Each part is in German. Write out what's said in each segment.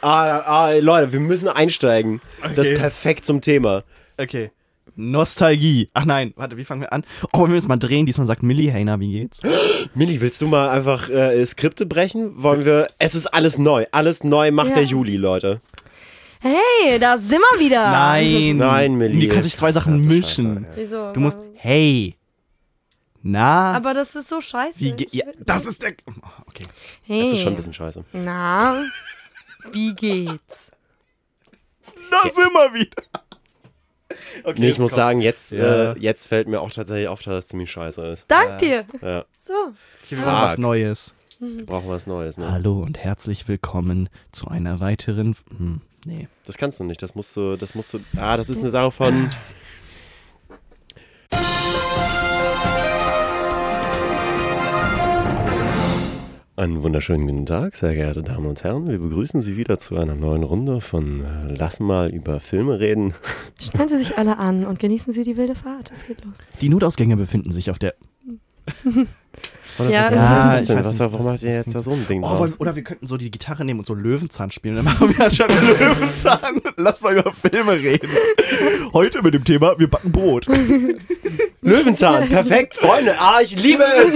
Ah, ah, Leute, wir müssen einsteigen. Das Okay. ist perfekt zum Thema. Okay. Nostalgie. Ach nein, warte, wie fangen wir an? Oh, wollen wir uns mal drehen? Diesmal sagt Millie, hey, na, wie geht's? Milli, willst du mal einfach äh, Skripte brechen? Wollen wir. Es ist alles neu. Alles neu macht Ja. der Juli, Leute. Hey, da sind wir wieder. Nein. Nein, Millie. Du kannst nicht zwei Sachen mischen. Scheiße, Wieso? Du musst, hey. Na, Aber das ist so scheiße. wie Ja, das ist der. Oh, Okay. Hey. Das ist schon ein bisschen scheiße. Na, wie geht's? Da sind wir wieder. Okay, Nee, ich muss komm. sagen, jetzt, Ja. äh, jetzt fällt mir auch tatsächlich auf, dass es ziemlich scheiße ist. Dank dir. Ja, So. Wir brauchen was. Neues. wir brauchen was Neues, ne? Hallo und herzlich willkommen zu einer weiteren. Hm, nee. Das kannst du nicht. Das musst du, das musst du. Ah, das ist eine Sache von. Einen wunderschönen guten Tag, sehr geehrte Damen und Herren. Wir begrüßen Sie wieder zu einer neuen Runde von äh, Lass mal über Filme reden. Schneiden Sie sich alle an und genießen Sie die wilde Fahrt. Es geht los. Die Notausgänge befinden sich auf der. Oder Ja, was, das was ist- das denn? Was, warum macht ihr jetzt da so ein Ding Oh, wollen, oder wir könnten so die Gitarre nehmen und so Löwenzahn spielen. Dann machen wir anstatt Löwenzahn. Lass mal über Filme reden. Heute mit dem Thema, wir backen Brot. Löwenzahn, perfekt, Freunde. Ah, ich liebe es.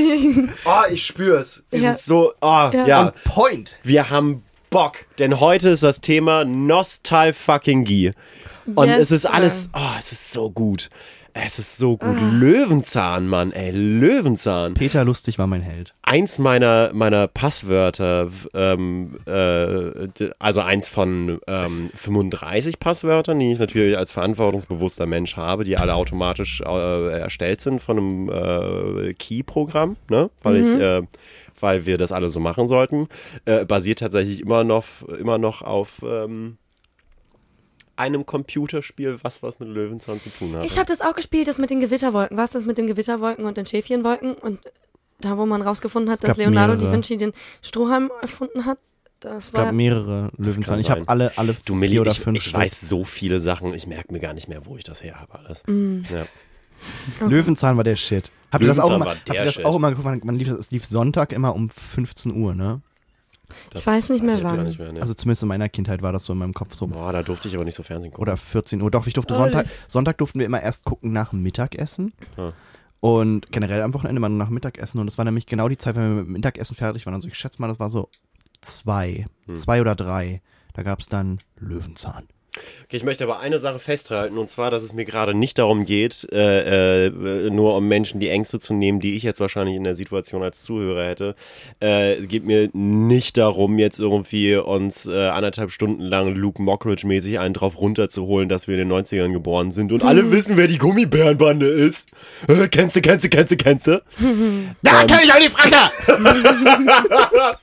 Oh, ich spür's. Wir Ja. sind so, oh, ja. Ja. On point. Wir haben Bock, denn heute ist das Thema Nostal fucking Gie. Und Yes, es ist alles, oh, es ist so gut. Es ist so gut. Ah. Löwenzahn, Mann, ey, Löwenzahn. Peter Lustig war mein Held. Eins meiner, meiner Passwörter, ähm, äh, also eins von ähm, 35 Passwörtern, die ich natürlich als verantwortungsbewusster Mensch habe, die alle automatisch äh, erstellt sind von einem äh, Key-Programm, ne? Weil ich, äh, weil wir das alle so machen sollten, äh, basiert tatsächlich immer noch, immer noch auf ähm, einem Computerspiel, was was mit Löwenzahn zu tun hat. Ich habe das auch gespielt, das mit den Gewitterwolken. Was das mit den Gewitterwolken und den Schäfchenwolken? Und da, wo man rausgefunden hat, dass Leonardo mehrere. da Vinci den Strohhalm erfunden hat, das Es gab war. mehrere Löwenzahn. Ich habe alle, alle Du, Milli, vier oder ich, fünf ich Stück. weiß so viele Sachen, ich merke mir gar nicht mehr, wo ich das her habe alles. Mm. Ja. Löwenzahn war der Shit. Habt ihr das auch immer, habt ihr das Shit. auch immer geguckt? Man, man lief, es lief Sonntag immer um 15 Uhr, ne? Das weiß nicht mehr ich wann. Nicht mehr, ne? Also zumindest in meiner Kindheit war das so in meinem Kopf so. Boah, da durfte ich aber nicht so Fernsehen gucken. Oder 14 Uhr. Doch, ich durfte Sonntag. Sonntag durften wir immer erst gucken nach dem Mittagessen. Ja. Und generell am Wochenende immer nur nach Mittagessen. Und das war nämlich genau die Zeit, wenn wir mit dem Mittagessen fertig waren. Also ich schätze mal, das war so zwei. Hm. Zwei oder drei. Da gab es dann Löwenzahn. Okay, ich möchte aber eine Sache festhalten, und zwar, dass es mir gerade nicht darum geht, äh, äh, nur um Menschen die Ängste zu nehmen, die ich jetzt wahrscheinlich in der Situation als Zuhörer hätte. Äh, es geht mir nicht darum, jetzt irgendwie uns äh, anderthalb Stunden lang Luke Mockridge-mäßig einen drauf runterzuholen, dass wir in den 90ern geboren sind und alle wissen, wer die Gummibärenbande ist. Äh, kennst du, kennst du, kennst du, kennst du? Da kann ich auch die Fresse!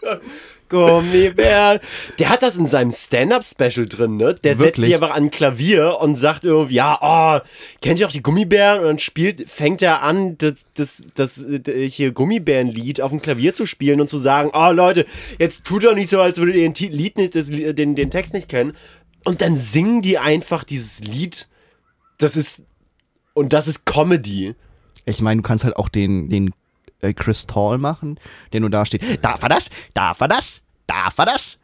Gummibär. Der hat das in seinem Stand-Up-Special drin, ne? Der setzt Wirklich? sich einfach an ein Klavier und sagt irgendwie, ja, oh, kennt ihr auch die Gummibären? Und dann spielt, fängt er an, das, das, das hier Gummibärenlied auf dem Klavier zu spielen und zu sagen, oh Leute, jetzt tut doch nicht so, als würdet ihr den Lied nicht, das, den, den Text nicht kennen. Und dann singen die einfach dieses Lied. Das ist, und das ist Comedy. Ich meine, du kannst halt auch den, den äh, Chris Tall machen, der nur da steht. Darf er das? Darf er das? Darf er das?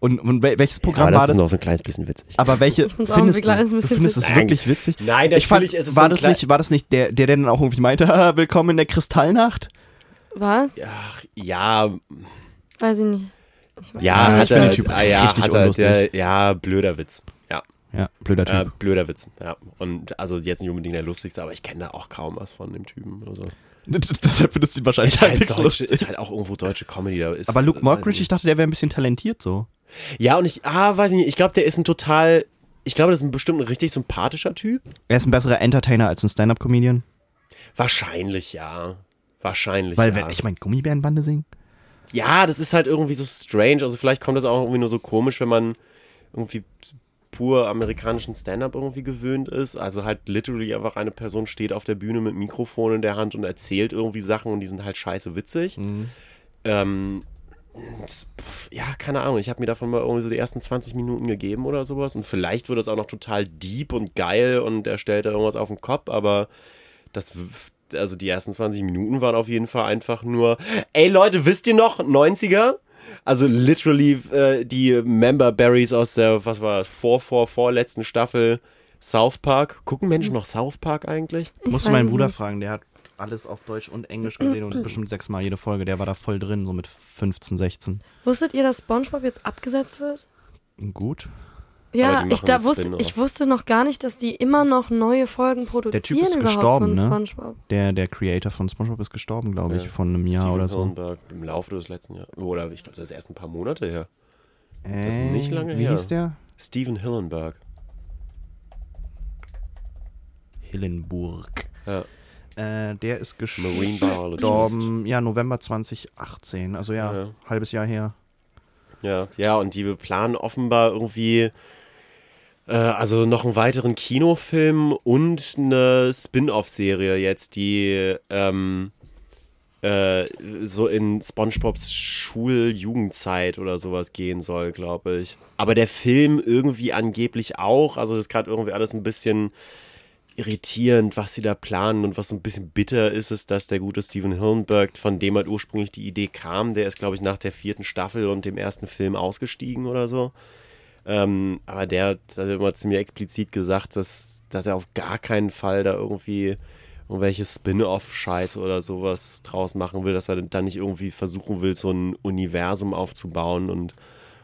Und, und wel- welches Programm Aber das war ist das? noch so ein kleines bisschen witzig. Aber welche findest du? Findest es witzig. wirklich witzig? Nein, ich fand, ist es war so das nicht, war das nicht der, der dann auch irgendwie meinte, "Haha, willkommen in der Kristallnacht? Was? Ach, ja, Weiß ich nicht. Ich weiß Ja, nicht. hat ich er, Typ ah, ja, richtig hat er, der, ja, blöder Witz. Ja, Ja, blöder Typ. äh, blöder Witz. Ja, und also jetzt nicht unbedingt der lustigste, aber ich kenne da auch kaum was von dem Typen. Also. Deshalb findest du ihn wahrscheinlich Ist, halt deutsche, lustig. ist halt auch irgendwo deutsche Comedy. Da ist, Aber Luke Mockridge, ich dachte, der wäre ein bisschen talentiert so. Ja, und ich, ah, weiß ich nicht, ich glaube, der ist ein total, ich glaube, das ist ein bestimmt ein richtig sympathischer Typ. Er ist ein besserer Entertainer als ein Stand-Up-Comedian. Wahrscheinlich, ja. Wahrscheinlich, Weil, ja. wenn ich meine, Gummibärenbande singen? Ja, das ist halt irgendwie so strange. Also vielleicht kommt das auch irgendwie nur so komisch, wenn man irgendwie pur amerikanischen Stand-up irgendwie gewöhnt ist. Also halt literally einfach eine Person steht auf der Bühne mit Mikrofon in der Hand und erzählt irgendwie Sachen und die sind halt scheiße witzig. Ähm, das, ja, keine Ahnung. Ich habe mir davon mal irgendwie so die ersten 20 Minuten gegeben oder sowas. Und vielleicht wird das auch noch total deep und geil und er stellt da irgendwas auf den Kopf, aber das, also die ersten 20 Minuten waren auf jeden Fall einfach nur, ey Leute, wisst ihr noch, 90er? Also literally äh, die Member Berries aus der, was war das, vor, vor, vorletzten Staffel South Park. Gucken Menschen noch South Park eigentlich? Ich Musst du meinen Bruder nicht. fragen, der hat alles auf Deutsch und Englisch gesehen und bestimmt sechsmal jede Folge. Der war da voll drin, so mit 15, 16. Wusstet ihr, dass SpongeBob jetzt abgesetzt wird? Gut. Ja, ich, da wusste, ich wusste noch gar nicht, dass die immer noch neue Folgen produzieren Typ ist gestorben, von ne? SpongeBob. Der, der Creator von SpongeBob ist gestorben, glaube ich, Ja. vor einem Jahr Steven oder so. Hillenburg im Laufe des letzten Jahres. Oder ich glaube, das ist erst ein paar Monate her. Äh, ist nicht lange wie her. hieß der? Steven Hillenburg. Hillenburg. Ja. Äh, der ist gestorben, ja, November 2018. Also ja, Ja. halbes Jahr her. Ja, ja, und die planen offenbar irgendwie äh, also noch einen weiteren Kinofilm und eine Spin-off-Serie jetzt, die ähm, äh, so in SpongeBobs Schul-Jugendzeit oder sowas gehen soll, glaube ich. Aber der Film irgendwie angeblich auch. Also das ist gerade irgendwie alles ein bisschen irritierend, was sie da planen und was so ein bisschen bitter ist, ist, dass der gute Steven Hillenburg, von dem halt ursprünglich die Idee kam, der ist, glaube ich, nach der vierten Staffel und dem ersten Film ausgestiegen oder so. Ähm, aber der hat also immer ziemlich explizit gesagt, dass, dass er auf gar keinen Fall da irgendwie irgendwelche Spin-off-Scheiße oder sowas draus machen will, dass er dann nicht irgendwie versuchen will, so ein Universum aufzubauen und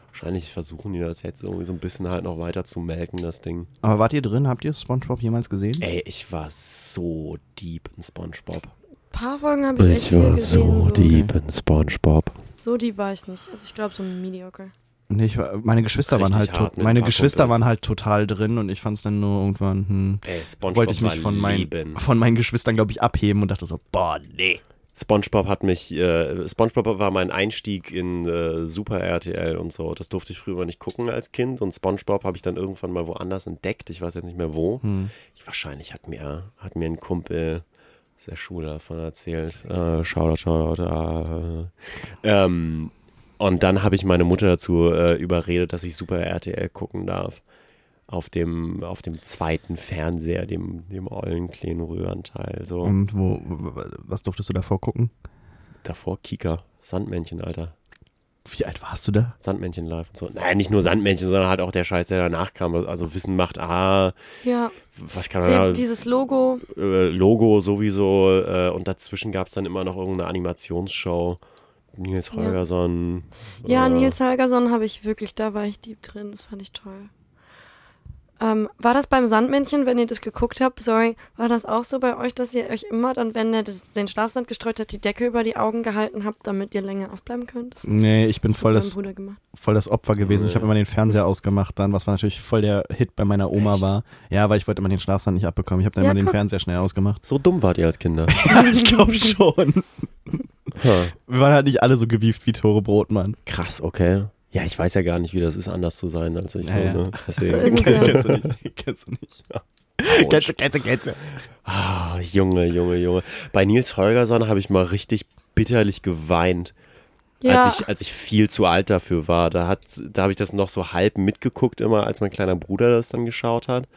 wahrscheinlich versuchen die das jetzt irgendwie so ein bisschen halt noch weiter zu melken, das Ding. Aber wart ihr drin? Habt ihr SpongeBob jemals gesehen? Ey, ich war so deep in SpongeBob. Ein paar Folgen habe ich echt viel gesehen. So, in SpongeBob. so deep war ich nicht. Also ich glaube so mediocre. Nee, ich meine Geschwister waren halt, hart to- mit meine Geschwister waren halt total drin und ich fand es dann nur irgendwann, hm, Ey, SpongeBob wollte ich mich von, mein, Leben. von meinen Geschwistern, glaube ich, abheben und dachte so, boah, nee. SpongeBob hat mich, äh, SpongeBob war mein Einstieg in äh, Super RTL und so. Das durfte ich früher nicht gucken als Kind und SpongeBob habe ich dann irgendwann mal woanders entdeckt. Ich weiß jetzt nicht mehr wo. Hm. Ich, wahrscheinlich hat mir, hat mir ein Kumpel aus der Schule davon erzählt. Äh, Shoutout, Shoutout. Äh, ähm, und dann habe ich meine Mutter dazu äh, überredet, dass ich Super RTL gucken darf. Auf dem, auf dem zweiten Fernseher, dem, dem ollen kleinen Röhrenteil. So. Und wo, was durftest du davor gucken? Davor Kika, Sandmännchen, Alter. Wie alt warst du da? Sandmännchen live und so. Nein, nicht nur Sandmännchen, sondern halt auch der Scheiß, der danach kam. Also Wissen macht A, Ja, was kann man da, dieses Logo. äh, Logo sowieso äh, und dazwischen gab es dann immer noch irgendeine Animationsshow. Nils Ja. Holgersson. Ja, äh, Nils Holgersson habe ich wirklich, da war ich deep drin. Das fand ich toll. Ähm, war das beim Sandmännchen, wenn ihr das geguckt habt, sorry, war das auch so bei euch, dass ihr euch immer dann, wenn er das, den Schlafsand gestreut hat, die Decke über die Augen gehalten habt, damit ihr länger aufbleiben könnt? Das Nee, ich bin voll das, voll das Opfer gewesen. Ich habe immer den Fernseher ausgemacht dann, was war natürlich voll der Hit bei meiner Oma Echt? war. Ja, weil ich wollte immer den Schlafsand nicht abbekommen. Ich habe dann Ja, immer den guck. Fernseher schnell ausgemacht. So dumm wart ihr als Kinder. Ja, ich glaube schon. Ha, Wir waren halt nicht alle so gewieft wie Tore Brotmann. krass, okay. Ja, ich weiß ja gar nicht, wie das ist, anders zu sein als ich. Ja, so, ja. Ne? Deswegen. So ja. Kennst du nicht? Kennst du nicht? Kennst du, kennst du, kennst du. Ah, Junge, Junge, Junge. Bei Nils Holgersson habe ich mal richtig bitterlich geweint. Ja, als ich, als ich viel zu alt dafür war. Da, hat, da habe ich das noch so halb mitgeguckt, immer als mein kleiner Bruder das dann geschaut hat.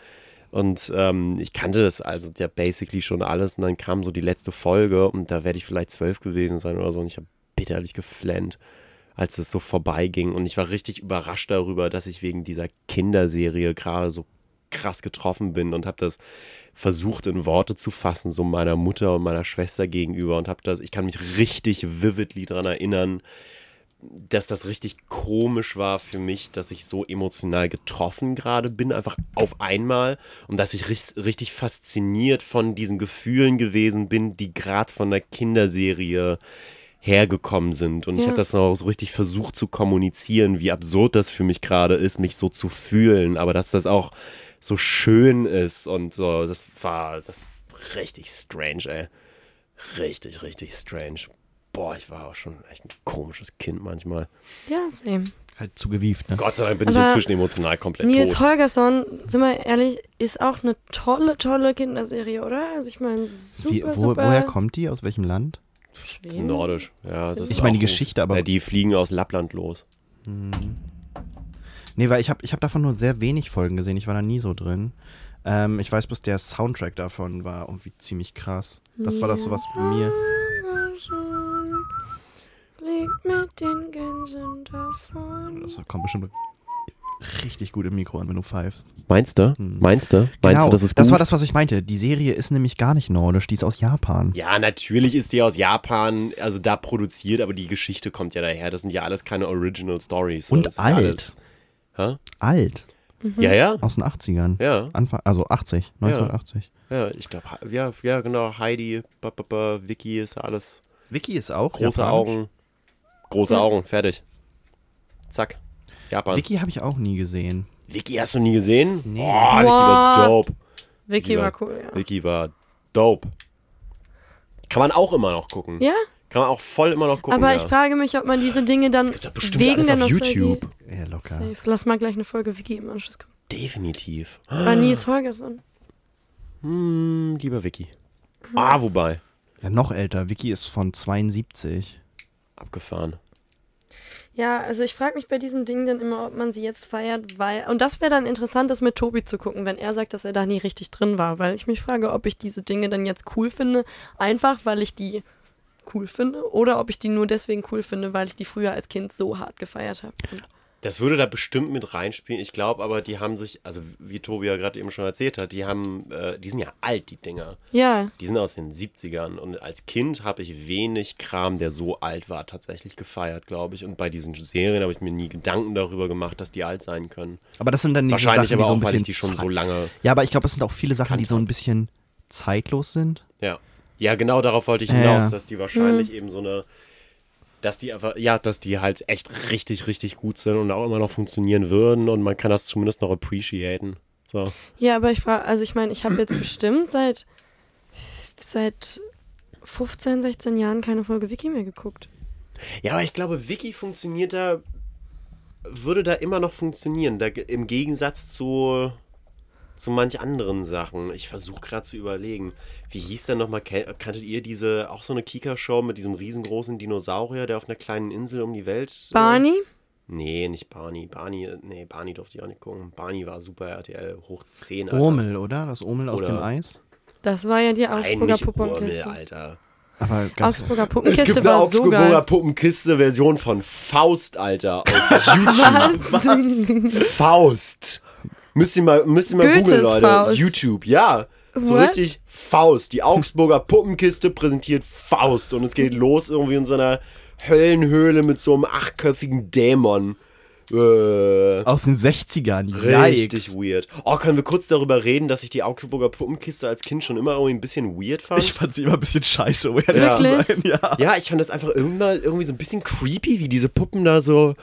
Und ähm, ich kannte das also ja basically schon alles. Und dann kam so die letzte Folge und da werde ich vielleicht zwölf gewesen sein oder so. Und ich habe bitterlich geflennt, als es so vorbeiging. Und ich war richtig überrascht darüber, dass ich wegen dieser Kinderserie gerade so krass getroffen bin und habe das versucht in Worte zu fassen, so meiner Mutter und meiner Schwester gegenüber und habe das, ich kann mich richtig vividly daran erinnern, dass das richtig komisch war für mich, dass ich so emotional getroffen gerade bin, einfach auf einmal und dass ich richtig fasziniert von diesen Gefühlen gewesen bin, die gerade von der Kinderserie hergekommen sind. Und ich Ja. habe das noch so richtig versucht zu kommunizieren, wie absurd das für mich gerade ist, mich so zu fühlen, aber dass das auch so schön ist und so, das war das war richtig strange, ey. Richtig, richtig strange. Boah, ich war auch schon echt ein komisches Kind manchmal. ja, same. Halt zu gewieft, ne? Gott sei Dank bin ich Aber inzwischen emotional komplett Nils tot. Holgersson, sind wir ehrlich, ist auch eine tolle, tolle Kinderserie, oder? Also ich meine, super, Wie, wo, super. woher kommt die? Aus welchem Land? Schweden? Nordisch, ja. Das Ich meine die Geschichte, aber- Ja, die fliegen aus Lappland los. Nee, weil ich habe ich hab davon nur sehr wenig Folgen gesehen. Ich war da nie so drin. Ähm, ich weiß bloß, der Soundtrack davon war irgendwie ziemlich krass. Das war das so was mir. Fliegt mit den Gänsen davon. Das kommt bestimmt richtig gut im Mikro an, wenn du pfeifst. Meinst du? Hm. Meinst du? Meinst genau, du, das ist gut? das war das, was ich meinte. Die Serie ist nämlich gar nicht nordisch, die ist aus Japan. ja, natürlich ist die aus Japan, also da produziert, aber die Geschichte kommt ja daher. Das sind ja alles keine Original Stories. Und das ist alt. Ja, alles, Hä? Alt. ja, ja. Aus den 80ern. Ja, Anfang, also 80, 1980. ja, ich glaube, ja, ja, genau. Heidi, ba, ba, ba, Vicky ist ja alles Vicky ist auch große japanisch. Augen. Große Augen, fertig. Zack. Japan. Vicky, Vicky habe ich auch nie gesehen. hast du nie gesehen? Nee. Oh, Vicky war dope. Vicky Lieber. war cool, ja. Vicky war dope. Kann man auch immer noch gucken. Ja, Kann man auch voll immer noch gucken. aber ja. ich frage mich, ob man diese Dinge dann wegen alles der auf Nostalgie... YouTube. Ja, locker. Safe. Lass mal gleich eine Folge Vicky im Anschluss gucken. Definitiv. Bei Nils Holgersson. Hm, lieber Vicky. Ah, wobei. Ja, noch älter. Vicky ist von 72. Abgefahren. Ja, also ich frage mich bei diesen Dingen dann immer, ob man sie jetzt feiert, weil. Und das wäre dann interessant, das mit Tobi zu gucken, wenn er sagt, dass er da nie richtig drin war, weil ich mich frage, ob ich diese Dinge dann jetzt cool finde, einfach weil ich die cool finde, oder ob ich die nur deswegen cool finde, weil ich die früher als Kind so hart gefeiert habe. Das würde da bestimmt mit reinspielen. Ich glaube aber, die haben sich, also wie Tobi ja gerade eben schon erzählt hat, die haben, äh, die sind ja alt, die Dinger. Ja, Die sind aus den 70ern und als Kind habe ich wenig Kram, der so alt war, tatsächlich gefeiert, glaube ich. Und bei diesen Serien habe ich mir nie Gedanken darüber gemacht, dass die alt sein können. Aber das sind dann diese Wahrscheinlich Sachen, aber die so auch, ein weil bisschen ich die schon so lange. Ja, aber ich glaube, es sind auch viele Sachen, die so ein bisschen zeitlos sind. Ja. Ja, genau darauf wollte ich hinaus, ja. dass die wahrscheinlich eben so eine. Dass die einfach, ja, dass die halt echt richtig, richtig gut sind und auch immer noch funktionieren würden und man kann das zumindest noch appreciaten. So. ja, aber ich frage, also ich meine, ich habe jetzt bestimmt seit seit 15, 16 Jahren keine Folge Wiki mehr geguckt. Ja, aber ich glaube, Wiki funktioniert da, würde da immer noch funktionieren. Da, Im Gegensatz zu, zu manch anderen Sachen. Ich versuche gerade zu überlegen. Wie hieß denn nochmal, kanntet ihr diese, auch so eine Kika-Show mit diesem riesengroßen Dinosaurier, der auf einer kleinen Insel um die Welt. äh, Barney? Nee, nicht Barney. Barney, nee, Barney durfte ich auch nicht gucken. Barney war super RTL, hoch 10, Alter. Urmel, oder? Das Urmel aus dem Eis. Das war ja die Nein, Augsburger Urmel, Puppenkiste. Alter. Aber ganz, Augsburger Es Puppenkiste gibt eine war so Augsburger. Puppenkiste-Version von Faust, Alter. Auf YouTube. Faust. Müsst ihr mal, müsst ihr mal Goethes googeln, Leute. Faust. YouTube, ja. So What? richtig Faust. Die Augsburger Puppenkiste präsentiert Faust. Und es geht los irgendwie in so einer Höllenhöhle mit so einem achtköpfigen Dämon. Äh, aus den 60ern. richtig Yikes. weird. Oh, können wir kurz darüber reden, dass ich die Augsburger Puppenkiste als Kind schon immer irgendwie ein bisschen weird fand? Ich fand sie immer ein bisschen scheiße, ehrlich Ja. sein. Ja. Ja, ich fand das einfach immer irgendwie so ein bisschen creepy, wie diese Puppen da so,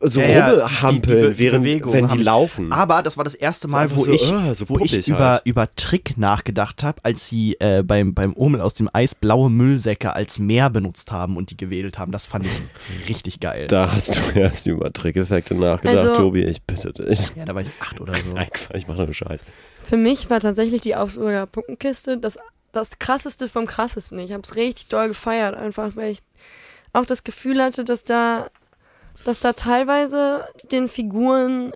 so Ja, rumhampeln, die- die während Bewegung wenn die laufen. Aber das war das erste Mal, wo so, ich, äh, so wo ich über, halt. über Trick nachgedacht habe, als sie äh, beim, beim Urmel aus dem Eis blaue Müllsäcke als Meer benutzt haben und die gewedelt haben. Das fand ich richtig geil. da hast du erst über Trickeffekte nachgedacht, Also- Tobi, ich bitte dich. Ja, da war ich acht oder so. Nein, ich mach nur Scheiß. Für mich war tatsächlich die Augsburger Puppenkiste das, das krasseste vom krassesten. Ich habe es richtig doll gefeiert, einfach weil ich auch das Gefühl hatte, dass da, dass da teilweise den Figuren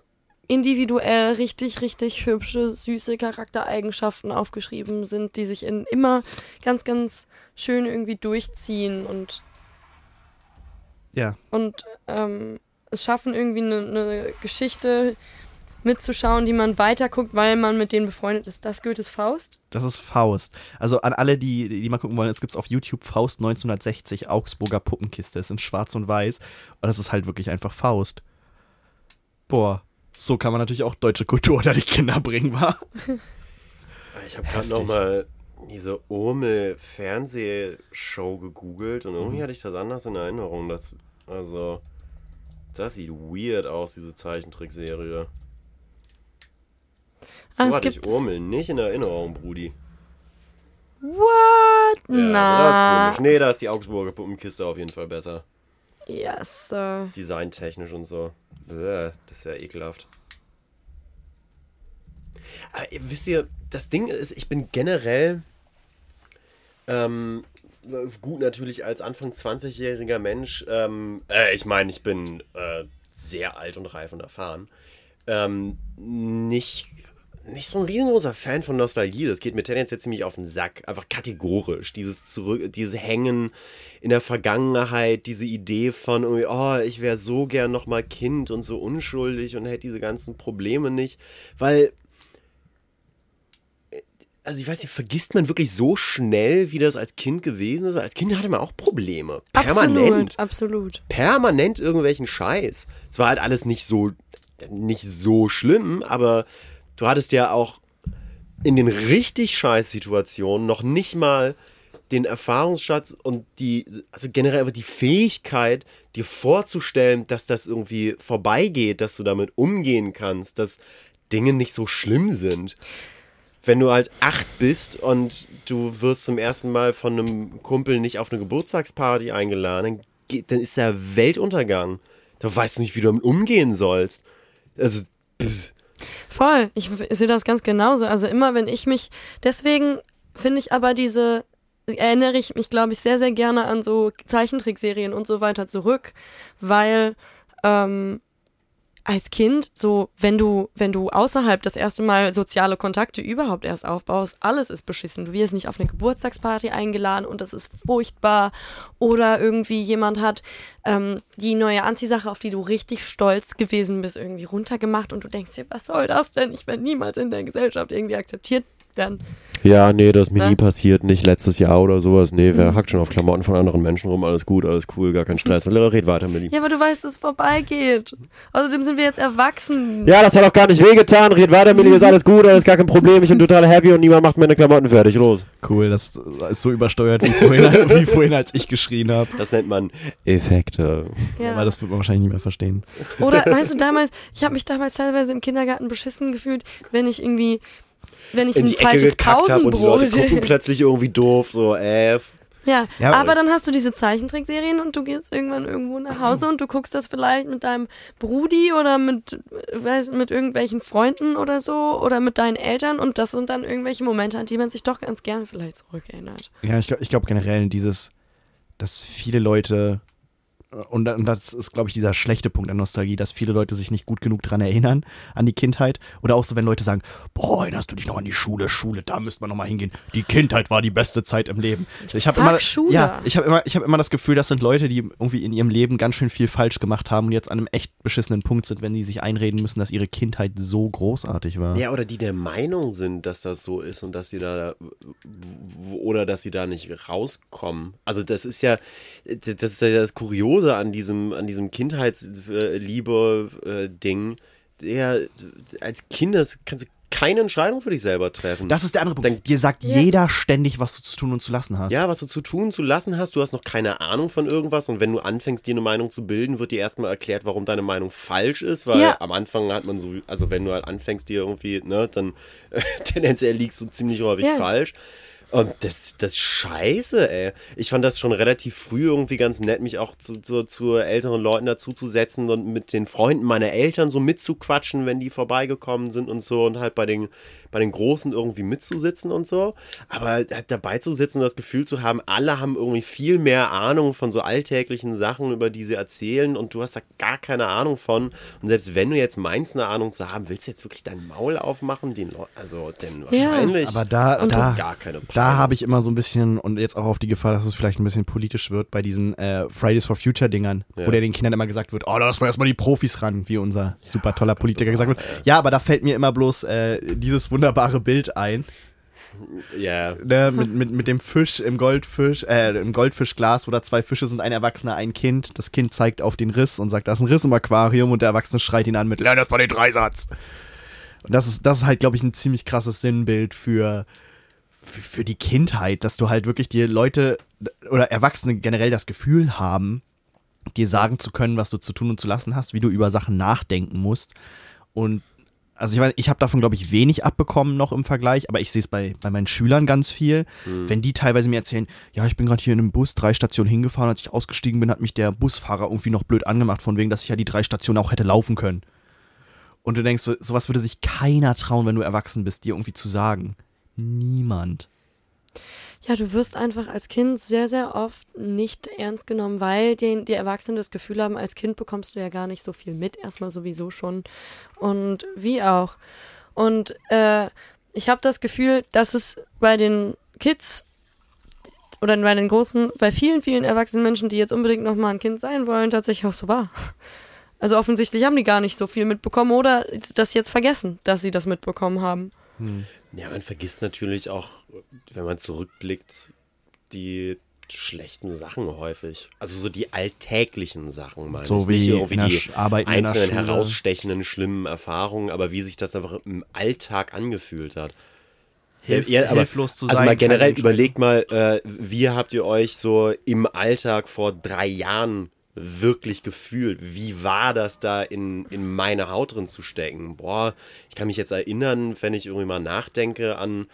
individuell richtig, richtig hübsche, süße Charaktereigenschaften aufgeschrieben sind, die sich in immer ganz, ganz schön irgendwie durchziehen und Ja. und ähm, es schaffen irgendwie eine ne Geschichte mitzuschauen, die man weiterguckt, weil man mit denen befreundet ist. Das Goethes Faust? Das ist Faust. Also an alle, die, die mal gucken wollen, es gibt auf YouTube Faust 1960 Augsburger Puppenkiste. Es ist in schwarz und weiß. Und das ist halt wirklich einfach Faust. Boah, so kann man natürlich auch deutsche Kultur unter die Kinder bringen, wa? Ich habe gerade nochmal diese Urmel-Fernsehshow gegoogelt und Mhm. irgendwie hatte ich das anders in Erinnerung. Das, also, das sieht weird aus, diese Zeichentrickserie. So Ah, es hatte ich gibt- Urmel nicht in Erinnerung, Brudi. What? Ja, Na. komisch. Nee, da ist die Augsburger Puppenkiste auf jeden Fall besser. Yes, Sir. Designtechnisch und so. Bäh, das ist ja ekelhaft. Aber wisst ihr, das Ding ist, ich bin generell ähm, gut natürlich als Anfang 20-jähriger Mensch, ähm, äh, ich meine, ich bin äh, sehr alt und reif und erfahren, ähm, nicht nicht so ein riesengroßer Fan von Nostalgie. Das geht mir tendenziell ziemlich auf den Sack. Einfach kategorisch. Dieses zurück, dieses Hängen in der Vergangenheit, diese Idee von, oh, ich wäre so gern nochmal Kind und so unschuldig und hätte diese ganzen Probleme nicht. Weil also ich weiß nicht, vergisst man wirklich so schnell, wie das als Kind gewesen ist? Als Kind hatte man auch Probleme. Permanent. Absolut, absolut. Permanent irgendwelchen Scheiß. Es war halt alles nicht so, nicht so schlimm, aber du hattest ja auch in den richtig scheiß Situationen noch nicht mal den Erfahrungsschatz und die, also generell einfach die Fähigkeit, dir vorzustellen, dass das irgendwie vorbeigeht, dass du damit umgehen kannst, dass Dinge nicht so schlimm sind wenn du halt acht bist und du wirst zum ersten Mal von einem Kumpel nicht auf eine Geburtstagsparty eingeladen, dann, geht, dann ist der Weltuntergang. Da weißt du nicht, wie du damit umgehen sollst. Also, pff. Voll, ich sehe das ganz genauso. Also immer, wenn ich mich, deswegen finde ich aber diese, erinnere ich mich, glaube ich, sehr, sehr gerne an so Zeichentrickserien und so weiter zurück, weil ähm, als Kind, so wenn du, wenn du außerhalb das erste Mal soziale Kontakte überhaupt erst aufbaust, alles ist beschissen. Du wirst nicht auf eine Geburtstagsparty eingeladen und das ist furchtbar. Oder irgendwie jemand hat ähm, die neue Anziehsache, auf die du richtig stolz gewesen bist, irgendwie runtergemacht und du denkst dir, was soll das denn? Ich werde niemals in der Gesellschaft irgendwie akzeptiert werden. Ja, nee, das ist mir nie passiert, nicht letztes Jahr oder sowas. Nee, wer Mhm. hackt schon auf Klamotten von anderen Menschen rum, alles gut, alles cool, gar kein Stress. Red weiter, Milli. Ja, aber du weißt, dass es vorbeigeht. Außerdem sind wir jetzt erwachsen. Ja, das hat auch gar nicht wehgetan. Red weiter, Milli, ist alles gut, alles gar kein Problem. Ich bin total happy und niemand macht meine Klamotten fertig. Los. Cool, das ist so übersteuert wie vorhin, wie vorhin als ich geschrien habe. Das nennt man Effekte. Ja. Aber das wird man wahrscheinlich nicht mehr verstehen. Oder weißt du, damals, ich habe mich damals teilweise im Kindergarten beschissen gefühlt, wenn ich irgendwie, wenn ich In ein die Ecke falsches habe und die Leute Pausenbrot. gucken plötzlich irgendwie doof, so, äh. Ja, Ja, aber dann hast du diese Zeichentrickserien und du gehst irgendwann irgendwo nach Hause und du guckst das vielleicht mit deinem Brudi oder mit, äh, weiß, mit irgendwelchen Freunden oder so oder mit deinen Eltern und das sind dann irgendwelche Momente, an die man sich doch ganz gerne vielleicht zurückerinnert. Ja, ich, glaub- ich glaube generell dieses, dass viele Leute, und, und das ist, glaube ich, dieser schlechte Punkt an Nostalgie, dass viele Leute sich nicht gut genug dran erinnern, an die Kindheit. Oder auch so, wenn Leute sagen, boah, erinnerst du dich noch an die Schule? Schule, da müsste man noch mal hingehen. Die Kindheit war die beste Zeit im Leben. Ich habe immer, Schule. ja, ich habe immer, ich habe immer das Gefühl, das sind Leute, die irgendwie in ihrem Leben ganz schön viel falsch gemacht haben und jetzt an einem echt beschissenen Punkt sind, wenn die sich einreden müssen, dass ihre Kindheit so großartig war. Ja, oder die der Meinung sind, dass das so ist und dass sie da oder dass sie da nicht rauskommen. Also das ist ja das ist ja das Kuriose an diesem an diesem Kindheitsliebe-Ding. Der als Kind das kannst du keine Entscheidung für dich selber treffen. Das ist der andere Punkt. Dann- Dir sagt Ja. jeder ständig, was du zu tun und zu lassen hast. Ja, was du zu tun, zu lassen hast, du hast noch keine Ahnung von irgendwas und wenn du anfängst, dir eine Meinung zu bilden, wird dir erstmal erklärt, warum deine Meinung falsch ist, weil Ja. am Anfang hat man so, also wenn du halt anfängst, dir irgendwie, ne, dann tendenziell liegst du ziemlich häufig Ja. falsch. Und das, das scheiße, ey. Ich fand das schon relativ früh irgendwie ganz nett, mich auch zu, zu, zu älteren Leuten dazuzusetzen und mit den Freunden meiner Eltern so mitzuquatschen, wenn die vorbeigekommen sind und so und halt bei den, bei den Großen irgendwie mitzusitzen und so. Aber dabei zu sitzen, das Gefühl zu haben, alle haben irgendwie viel mehr Ahnung von so alltäglichen Sachen, über die sie erzählen und du hast da gar keine Ahnung von. Und selbst wenn du jetzt meinst, eine Ahnung zu haben, willst du jetzt wirklich dein Maul aufmachen? Den also, denn Ja. wahrscheinlich. Aber da, hast du da, gar keine da habe ich immer so ein bisschen, und jetzt auch auf die Gefahr, dass es vielleicht ein bisschen politisch wird, bei diesen äh, Fridays for Future Dingern, Ja. wo der den Kindern immer gesagt wird, oh, lass mal erstmal die Profis ran, wie unser super toller Politiker gesagt wird. Ja, aber da fällt mir immer bloß äh, dieses wunderbare Bild ein, Ja. ne, mit, mit, mit dem Fisch im Goldfisch, äh, im Goldfischglas, wo da zwei Fische sind, ein Erwachsener, ein Kind. Das Kind zeigt auf den Riss und sagt, da ist ein Riss im Aquarium und der Erwachsene schreit ihn an mit, lern erstmal den Dreisatz. Und das ist, das ist halt, glaube ich, ein ziemlich krasses Sinnbild für, für, für die Kindheit, dass du halt wirklich dir Leute oder Erwachsene generell das Gefühl haben, dir sagen zu können, was du zu tun und zu lassen hast, wie du über Sachen nachdenken musst. Und also ich weiß, ich habe davon, glaube ich, wenig abbekommen noch im Vergleich, aber ich sehe es bei, bei meinen Schülern ganz viel. Wenn die teilweise mir erzählen, ja, ich bin gerade hier in einem Bus drei Stationen hingefahren, als ich ausgestiegen bin, hat mich der Busfahrer irgendwie noch blöd angemacht, von wegen, dass ich ja die drei Stationen auch hätte laufen können. Und du denkst, so, sowas würde sich keiner trauen, wenn du erwachsen bist, dir irgendwie zu sagen. Niemand. Ja, du wirst einfach als Kind sehr, sehr oft nicht ernst genommen, weil die, die Erwachsenen das Gefühl haben, als Kind bekommst du ja gar nicht so viel mit, erstmal sowieso schon. Und wie auch. Und äh, ich habe das Gefühl, dass es bei den Kids oder bei den Großen, bei vielen, vielen erwachsenen Menschen, die jetzt unbedingt nochmal ein Kind sein wollen, tatsächlich auch so war. Also offensichtlich haben die gar nicht so viel mitbekommen oder das jetzt vergessen, dass sie das mitbekommen haben. Ja, man vergisst natürlich auch, wenn man zurückblickt, die schlechten Sachen häufig. Also so die alltäglichen Sachen, meine So ich. wie Nicht irgendwie die der einzelnen herausstechenden, schlimmen Erfahrungen, aber wie sich das einfach im Alltag angefühlt hat. Hilf, Ja, aber- hilflos zu sein. Also mal generell überlegt mal, äh, wie habt ihr euch so im Alltag vor drei Jahren wirklich gefühlt? Wie war das da in, in meine Haut drin zu stecken? Boah, ich kann mich jetzt erinnern, wenn ich irgendwie mal nachdenke an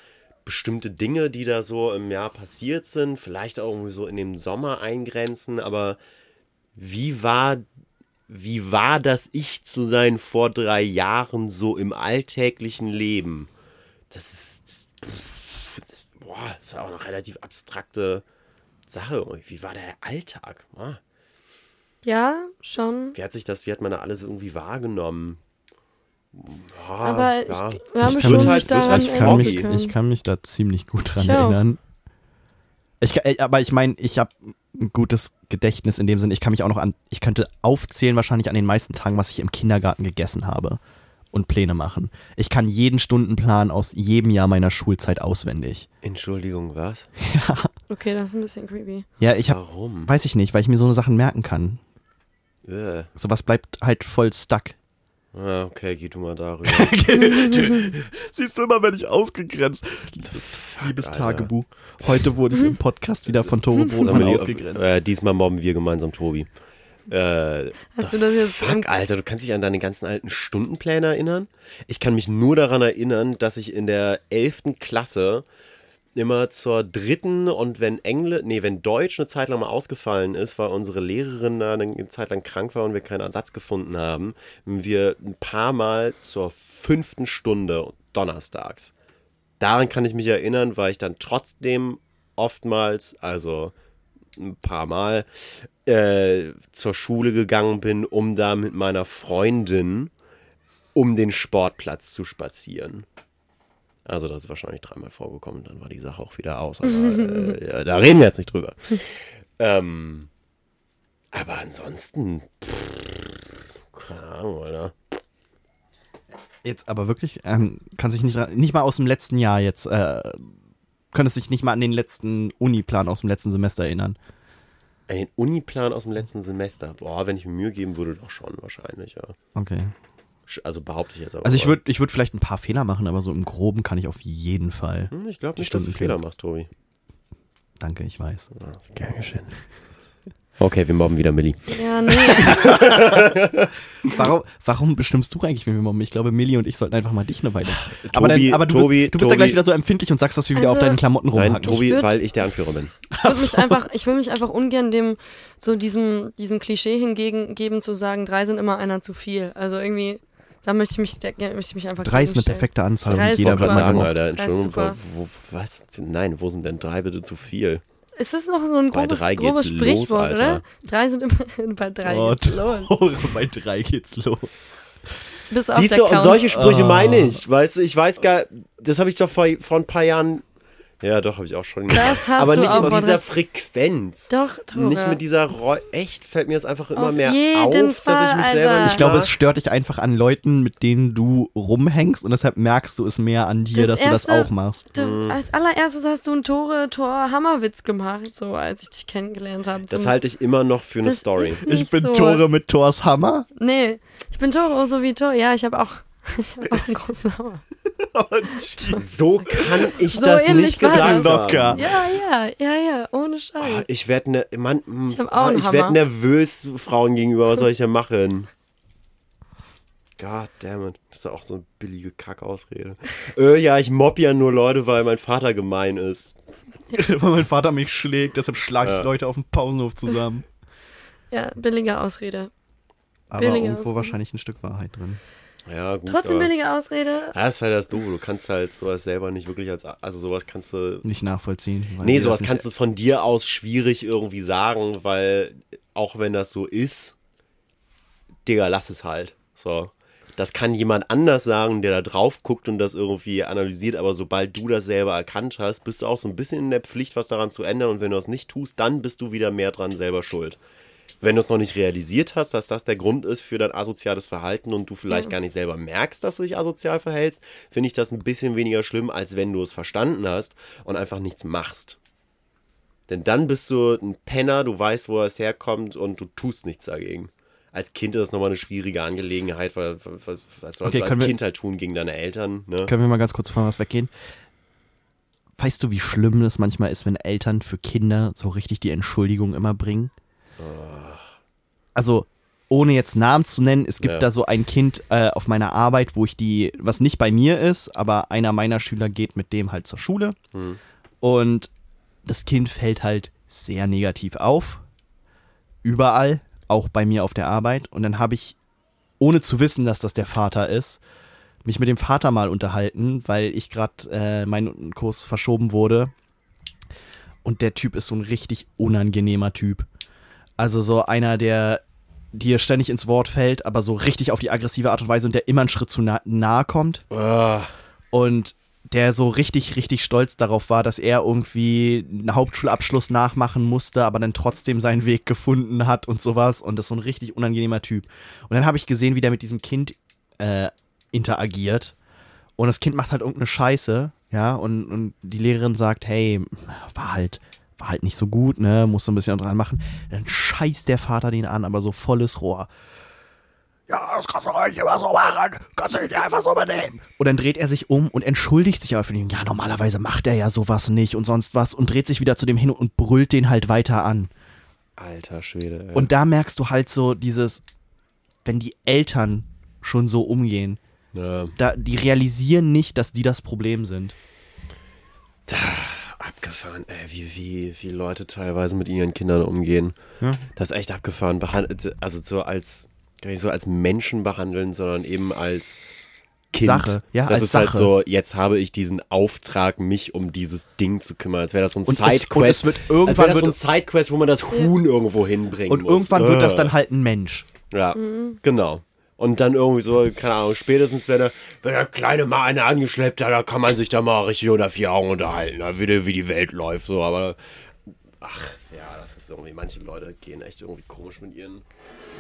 bestimmte Dinge, die da so im Jahr passiert sind, vielleicht auch irgendwie so in dem Sommer eingrenzen, aber wie war, wie war das Ich zu sein vor drei Jahren so im alltäglichen Leben? Das ist, pff, boah, das war auch eine relativ abstrakte Sache. Wie war der Alltag? Boah, Ja, schon. Wie hat sich das, wie hat man da alles irgendwie wahrgenommen? Ja, Aber ich, ja. wir haben Ich kann schon mich- wird daran halt Ich kann, mich, ich kann mich da ziemlich gut dran Ich erinnern. Ich, äh, aber ich meine, ich habe ein gutes Gedächtnis in dem Sinn. Ich kann mich auch noch an, ich könnte aufzählen wahrscheinlich an den meisten Tagen, was ich im Kindergarten gegessen habe und Pläne machen. Ich kann jeden Stundenplan aus jedem Jahr meiner Schulzeit auswendig. Entschuldigung, was? Okay, das ist ein bisschen creepy. Ja, ich habe, Warum? weiß ich nicht, weil ich mir so eine Sachen merken kann. Äh. Sowas bleibt halt voll stuck. Ah, okay, geh du mal darüber. Siehst du immer, wenn ich ausgegrenzt. Liebes Alter. Tagebuch. Heute wurde ich im Podcast wieder von Tore Brotmann ausgegrenzt. Äh, diesmal mobben wir gemeinsam Tobi. Äh, Hast du das jetzt fuck, Alter, du kannst dich an deine ganzen alten Stundenpläne erinnern? Ich kann mich nur daran erinnern, dass ich in der 11. Klasse immer zur dritten und wenn Englisch, nee, wenn Deutsch eine Zeit lang mal ausgefallen ist, weil unsere Lehrerin eine Zeit lang krank war und wir keinen Ersatz gefunden haben, wir ein paar Mal zur fünften Stunde donnerstags. Daran kann ich mich erinnern, weil ich dann trotzdem oftmals, also ein paar Mal, äh, zur Schule gegangen bin, um da mit meiner Freundin um den Sportplatz zu spazieren. Also das ist wahrscheinlich dreimal vorgekommen, dann war die Sache auch wieder aus. Aber äh, ja, da reden wir jetzt nicht drüber. Ähm, aber ansonsten, pff, keine Ahnung, Alter. Jetzt aber wirklich, ähm, kann sich nicht, nicht mal aus dem letzten Jahr jetzt, äh, könntest dich nicht mal an den letzten Uniplan aus dem letzten Semester erinnern. An den Uniplan aus dem letzten Semester. Boah, wenn ich mir Mühe geben würde, doch schon wahrscheinlich, ja. Okay. Also behaupte ich jetzt aber. Also ich würde ich würd vielleicht ein paar Fehler machen, aber so im Groben kann ich auf jeden Fall. Hm, Ich glaube die nicht, dass du Stundenpläne. Fehler machst, Tobi. Danke, ich weiß. Ja, gern geschehen. Okay, wir mobben wieder Millie. Ja, nee. Warum, warum bestimmst du eigentlich, wenn wir mobben? Ich glaube, Millie und ich sollten einfach mal dich eine Weile. aber Tobi- dann, aber du, Tobi- bist, du bist ja Tobi- gleich wieder so empfindlich und sagst, dass wir wieder Also- auf deinen Klamotten Nein, rumhacken. Tobi, würd- weil ich der Anführer bin. Ich will mich einfach, ich will mich einfach ungern dem, so diesem, diesem Klischee hingegen, geben zu sagen, drei sind immer einer zu viel. Also irgendwie, da möchte ich mich, da möchte ich mich einfach Drei ist eine perfekte Anzahl, Drei wie ist jeder super. sagen. Alter, ist Entschuldigung, super. wo, wo, was? Nein, wo sind denn drei bitte zu viel? Ist das noch so ein grobes, grobes los, Sprichwort, Alter. oder? Drei sind immer, bei drei Oh, geht's los. Tore, bei drei geht's los. Bis auf Siehst der du, und Count. solche Sprüche Oh. meine ich. Weißt du, ich weiß gar, das habe ich doch vor, vor ein paar Jahren. Ja, doch, habe ich auch schon Das hast Aber du nicht auch vor dieser Frequenz. Doch, Tore. Nicht mit dieser Roll. Echt fällt mir das einfach immer Auf mehr jeden auf, dass ich Fall, mich selber Alter. nicht Ich glaube, es stört dich einfach an Leuten, mit denen du rumhängst und deshalb merkst du es mehr an dir, Das dass du das erste- auch machst. Du, Mhm. als allererstes hast du einen Tore-Tor-Hammerwitz gemacht, so als ich dich kennengelernt habe. Das halte ich immer noch für eine Das Story. Ich bin so. Tore mit Thors Hammer. Nee, ich bin Tore so wie Tor. Ja, ich habe auch, ich hab auch einen großen Hammer. So kann ich So das nicht gesagt das. Locker. haben. Ja, ja, ja, ja, ohne Ah, Scheiß. Ich werde ne, Mann, Ich ich werd Hammer. nervös Frauen gegenüber. Was soll ich denn machen? God damn it. Das ist ja auch so eine billige Kackausrede. äh, ja, ich mobb ja nur Leute, weil mein Vater gemein ist. Weil mein Vater mich schlägt, deshalb schlage ich Ja. Leute auf dem Pausenhof zusammen. Ja, billige Ausrede. Aber Billige irgendwo Ausrede. wahrscheinlich ein Stück Wahrheit drin. Ja, gut. Trotzdem billige Ausrede. Ja, das ist halt das Doofe. Du kannst halt sowas selber nicht wirklich als. Also sowas kannst du. Nicht nachvollziehen. Nee, sowas kannst du von dir aus schwierig irgendwie sagen, weil auch wenn das so ist, Digga, lass es halt. So. Das kann jemand anders sagen, der da drauf guckt und das irgendwie analysiert, aber sobald du das selber erkannt hast, bist du auch so ein bisschen in der Pflicht, was daran zu ändern und wenn du das nicht tust, dann bist du wieder mehr dran selber schuld. Wenn du es noch nicht realisiert hast, dass das der Grund ist für dein asoziales Verhalten und du vielleicht Ja. gar nicht selber merkst, dass du dich asozial verhältst, finde ich das ein bisschen weniger schlimm, als wenn du es verstanden hast und einfach nichts machst. Denn dann bist du ein Penner, du weißt, wo es herkommt und du tust nichts dagegen. Als Kind ist das nochmal eine schwierige Angelegenheit, weil was, was Okay, du als Kind halt tun gegen deine Eltern? Ne? Können wir mal ganz kurz von was weggehen? Weißt du, wie schlimm es manchmal ist, wenn Eltern für Kinder so richtig die Entschuldigung immer bringen? Also, ohne jetzt Namen zu nennen, es gibt Ja. da so ein Kind äh, auf meiner Arbeit, wo ich die, was nicht bei mir ist, aber einer meiner Schüler geht mit dem halt zur Schule. Hm. Und das Kind fällt halt sehr negativ auf. Überall, auch bei mir auf der Arbeit. Und dann habe ich, ohne zu wissen, dass das der Vater ist, mich mit dem Vater mal unterhalten, weil ich gerade äh, mein Kurs verschoben wurde. Und der Typ ist so ein richtig unangenehmer Typ. Also so einer, der dir ständig ins Wort fällt, aber so richtig auf die aggressive Art und Weise und der immer einen Schritt zu nah, nahe kommt Ah, und der so richtig, richtig stolz darauf war, dass er irgendwie einen Hauptschulabschluss nachmachen musste, aber dann trotzdem seinen Weg gefunden hat und sowas. Und das ist so ein richtig unangenehmer Typ. Und dann habe ich gesehen, wie der mit diesem Kind äh, interagiert. Und das Kind macht halt irgendeine Scheiße, ja, und, und die Lehrerin sagt, hey, war halt, war halt nicht so gut, ne, musst du ein bisschen dran machen. Dann scheißt der Vater den an, aber so volles Rohr. Ja, das kannst du euch immer so machen. Kannst du nicht einfach so benehmen. Und dann dreht er sich um und entschuldigt sich aber für den. Ja, normalerweise macht er ja sowas nicht und sonst was und dreht sich wieder zu dem hin und brüllt den halt weiter an. alter Schwede. Ey. Und da merkst du halt so dieses, wenn die Eltern schon so umgehen, ja. da, die realisieren nicht, dass die das Problem sind. Abgefahren, ey, wie, wie, wie Leute teilweise mit ihren Kindern umgehen. Ja. Das ist echt abgefahren. Behand also so als, gar nicht so als Menschen behandeln, sondern eben als Kind. Sache, ja, das als ist halt Sache. so, jetzt habe ich diesen Auftrag, mich um dieses Ding zu kümmern. Als wäre das so ein es- und Sidequest. es wird irgendwann wäre das wird so ein Sidequest, wo man das Huhn irgendwo hinbringen Und muss. irgendwann wird das Äh. dann halt ein Mensch. Ja, genau. Und dann irgendwie so, keine Ahnung, spätestens wenn der, wenn der Kleine mal eine angeschleppt hat, da kann man sich da mal richtig unter vier Augen unterhalten, da wie, die- wie die Welt läuft, so, aber ach, ja, das ist irgendwie, manche Leute gehen echt irgendwie komisch mit ihren,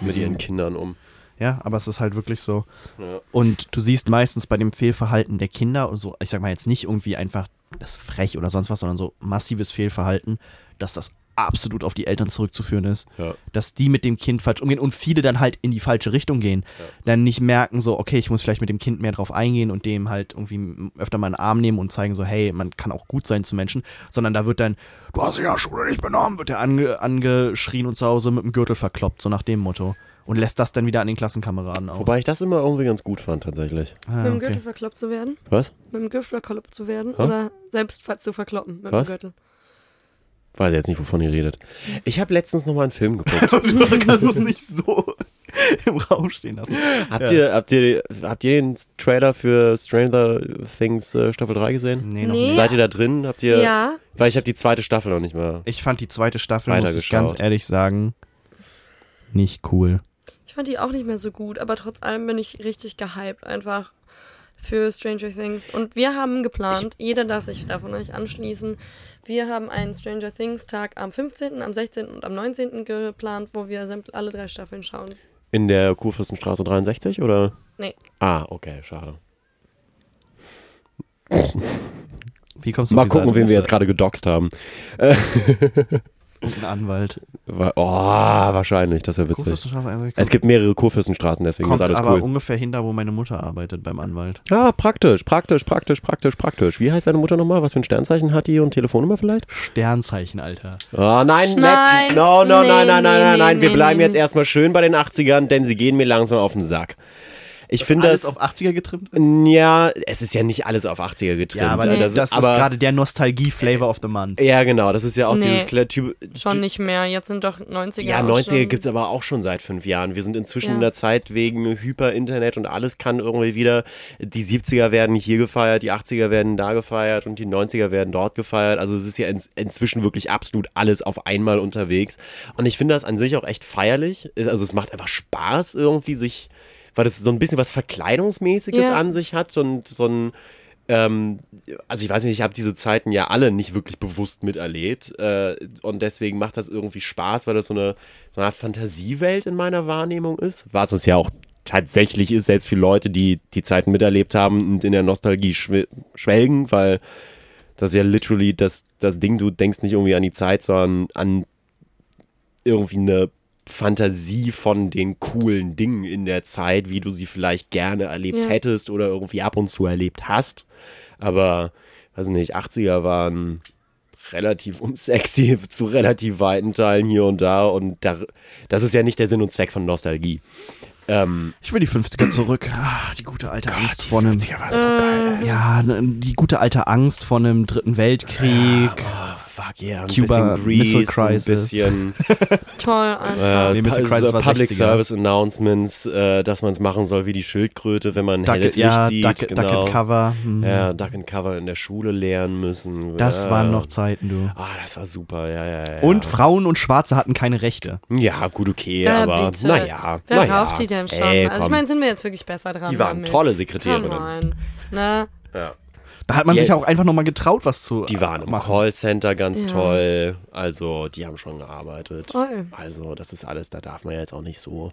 mit ihren Kindern um. Ja, aber es ist halt wirklich so. Ja. Und du siehst meistens bei dem Fehlverhalten der Kinder und so, ich sag mal jetzt nicht irgendwie einfach das frech oder sonst was, sondern so massives Fehlverhalten, dass das absolut auf die Eltern zurückzuführen ist. Ja. Dass die mit dem Kind falsch umgehen und viele dann halt in die falsche Richtung gehen. Dann nicht merken so, okay, ich muss vielleicht mit dem Kind mehr drauf eingehen und dem halt irgendwie öfter mal einen Arm nehmen und zeigen so, hey, man kann auch gut sein zu Menschen, sondern da wird dann, du hast dich ja Schule nicht benommen, wird der ange angeschrien und zu Hause mit dem Gürtel verkloppt, so nach dem Motto. Und lässt das dann wieder an den Klassenkameraden aus. Wobei ich das immer irgendwie ganz gut fand, tatsächlich. Ah, mit dem okay. Gürtel verkloppt zu werden? Was? Mit dem Gürtel verkloppt zu werden? Hä? Oder selbst zu verkloppen mit Was? dem Gürtel? Weiß jetzt nicht, wovon ihr redet. Ich habe letztens noch mal einen Film geguckt. Du kannst es nicht so im Raum stehen lassen. habt, ihr, habt, ihr, habt ihr den Trailer für Stranger Things äh, Staffel 3 gesehen? Nee, noch Nee. nicht. Seid ihr da drin? Habt ihr, Ja. Weil ich habe die zweite Staffel noch nicht mal. Ich fand die zweite Staffel, muss ich ganz ehrlich sagen, nicht cool. Ich fand die auch nicht mehr so gut, aber trotz allem bin ich richtig gehypt einfach für Stranger Things. Und wir haben geplant, jeder darf sich davon euch anschließen. Wir haben einen Stranger Things Tag am 15., am 16. und am 19. geplant, wo wir alle drei Staffeln schauen. In der Kurfürstenstraße 63 oder? Nee. Ah, okay, schade. Wie kommst du Mal gucken, wen wir jetzt gerade gedoxt haben. Ein Anwalt. Wa- Oh, wahrscheinlich, das wäre witzig. Kurfürstenstraße 61. Es gibt mehrere Kurfürstenstraßen, deswegen kommt ist alles aber cool. ungefähr hin, da wo meine Mutter arbeitet, beim Anwalt. Ja, praktisch, praktisch, praktisch, praktisch, praktisch. Wie heißt deine Mutter nochmal? Was für ein Sternzeichen hat die und Telefonnummer vielleicht? Sternzeichen, Alter. Oh, nein, Nein. No, no, Nee, nein, nein, nein, nein, nein. Wir bleiben nee. jetzt erstmal schön bei den 80ern, denn sie gehen mir langsam auf den Sack. Ich finde Alles das. auf 80er getrimmt? ist? Ja, es ist ja nicht alles auf 80er getrimmt. Ja, aber Nee. das, ist aber- gerade der Nostalgie-Flavor of the Month. Ja, genau, das ist ja auch Nee. dieses kle- Typ. Schon nicht mehr. Jetzt sind doch 90er. Ja, auch 90er schon- gibt es aber auch schon seit fünf Jahren. Wir sind inzwischen Ja. in der Zeit wegen Hyper-Internet und alles kann irgendwie wieder. Die 70er werden hier gefeiert, die 80er werden da gefeiert und die 90er werden dort gefeiert. Also es ist ja in, inzwischen wirklich absolut alles auf einmal unterwegs. Und ich finde das an sich auch echt feierlich. Also es macht einfach Spaß irgendwie sich weil das so ein bisschen was Verkleidungsmäßiges Ja. an sich hat und so ein, ähm, also ich weiß nicht, ich habe diese Zeiten ja alle nicht wirklich bewusst miterlebt äh, und deswegen macht das irgendwie Spaß, weil das so eine, so eine Art Fantasiewelt in meiner Wahrnehmung ist, was es ja auch tatsächlich ist, selbst für Leute, die die Zeiten miterlebt haben und in der Nostalgie schw schwelgen, weil das ist ja literally das, das Ding, du denkst nicht irgendwie an die Zeit, sondern an irgendwie eine Fantasie von den coolen Dingen in der Zeit, wie du sie vielleicht gerne erlebt Ja. hättest oder irgendwie ab und zu erlebt hast. Aber, weiß nicht, 80er waren relativ unsexy zu relativ weiten Teilen hier und da und da, das ist ja nicht der Sinn und Zweck von Nostalgie. Ähm, Ich will die 50er zurück. Ah, die gute alte Angst vor einem. waren so geil. Ja, die gute alte Angst vor einem dritten Weltkrieg. Ah, fuck yeah, ein Cuba bisschen Grease, Missile Crisis. ein bisschen Toll einfach. äh, Nee, Missile Crisis so war Public 60er. Service Announcements, äh, dass man es machen soll wie die Schildkröte, wenn man Duck, helles ja, Licht Duck, sieht. Duck genau. and Cover. Hm. Ja, Duck and Cover in der Schule lernen müssen. Das ja. waren noch Zeiten, du. Ah, das war super, ja, ja, ja. Und Frauen und Schwarze hatten keine Rechte. Ja, gut, okay, Ja, aber bitte. naja. Wer naja. raucht die denn schon? Ey, also ich meine, sind wir jetzt wirklich besser dran? die waren damit? tolle Come Sekretärinnen. on. Ne? Ja. Da hat man Die- sich auch einfach nochmal getraut, was zu Die waren im machen. Callcenter ganz Ja. toll. Also, die haben schon gearbeitet. Voll. Also, das ist alles, da darf man ja jetzt auch nicht so.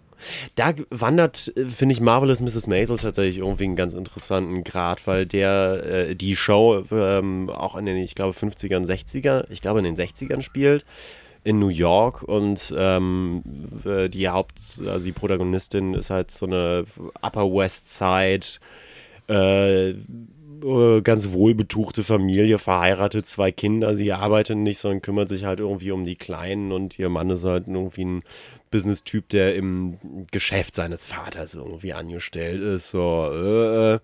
Da wandert, äh, finde ich, Marvelous Mrs. Maisel tatsächlich irgendwie einen ganz interessanten Grad, weil der, äh, die Show ähm, auch in den, ich glaube, 50ern, 60er, ich glaube, in den 60ern spielt. In New York und ähm, äh, die Haupt, also die Protagonistin ist halt so eine Upper West Side, äh, äh, ganz wohlbetuchte Familie, verheiratet, zwei Kinder. Sie arbeitet nicht, sondern kümmert sich halt irgendwie um die Kleinen und ihr Mann ist halt irgendwie ein Business-Typ, der im Geschäft seines Vaters irgendwie angestellt ist. So, äh,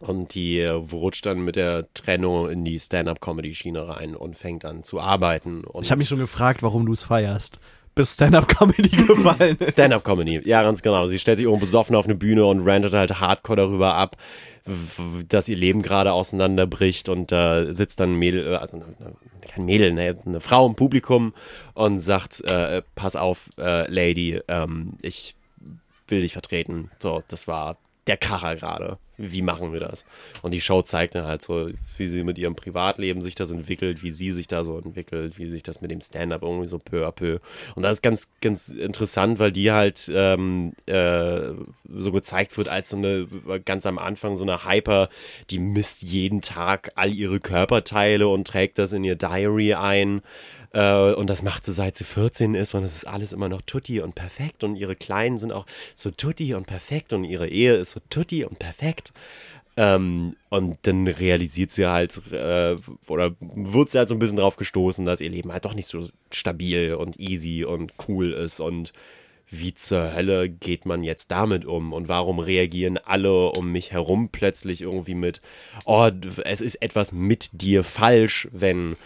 und die äh, rutscht dann mit der Trennung in die Stand-Up-Comedy-Schiene rein und fängt an zu arbeiten. Und Ich habe mich schon gefragt, warum du es feierst. Bis Stand-Up-Comedy gefallen ist. Stand-up-Comedy, ja, ganz genau. Sie stellt sich irgendwo besoffen auf eine Bühne und rantet halt hardcore darüber ab, dass ihr Leben gerade auseinanderbricht und da sitzt dann ein Mädel, äh, also eine, eine, kein Mädel, ne, eine Frau im Publikum und sagt, äh, pass auf, äh, Lady, ähm, ich will dich vertreten. So, das war der Kracher gerade. Wie machen wir das? Und die Show zeigt dann halt so, wie sie mit ihrem Privatleben sich das entwickelt, wie sie sich da so entwickelt, wie sich das mit dem Stand-up irgendwie so peu à peu. Und das ist ganz, ganz interessant, weil die halt ähm, äh, so gezeigt wird als so eine, ganz am Anfang so eine Hyper, die misst jeden Tag all ihre Körperteile und trägt das in ihr Diary ein. Äh, und das macht sie seit sie 14 ist und es ist alles immer noch tutti und perfekt und ihre Kleinen sind auch so tutti und perfekt und ihre Ehe ist so tutti und perfekt. Ähm, und dann realisiert sie halt, äh, oder wird sie halt so ein bisschen drauf gestoßen, dass ihr Leben halt doch nicht so stabil und easy und cool ist und wie zur Hölle geht man jetzt damit um und warum reagieren alle um mich herum plötzlich irgendwie mit, oh, es ist etwas mit dir falsch, wenn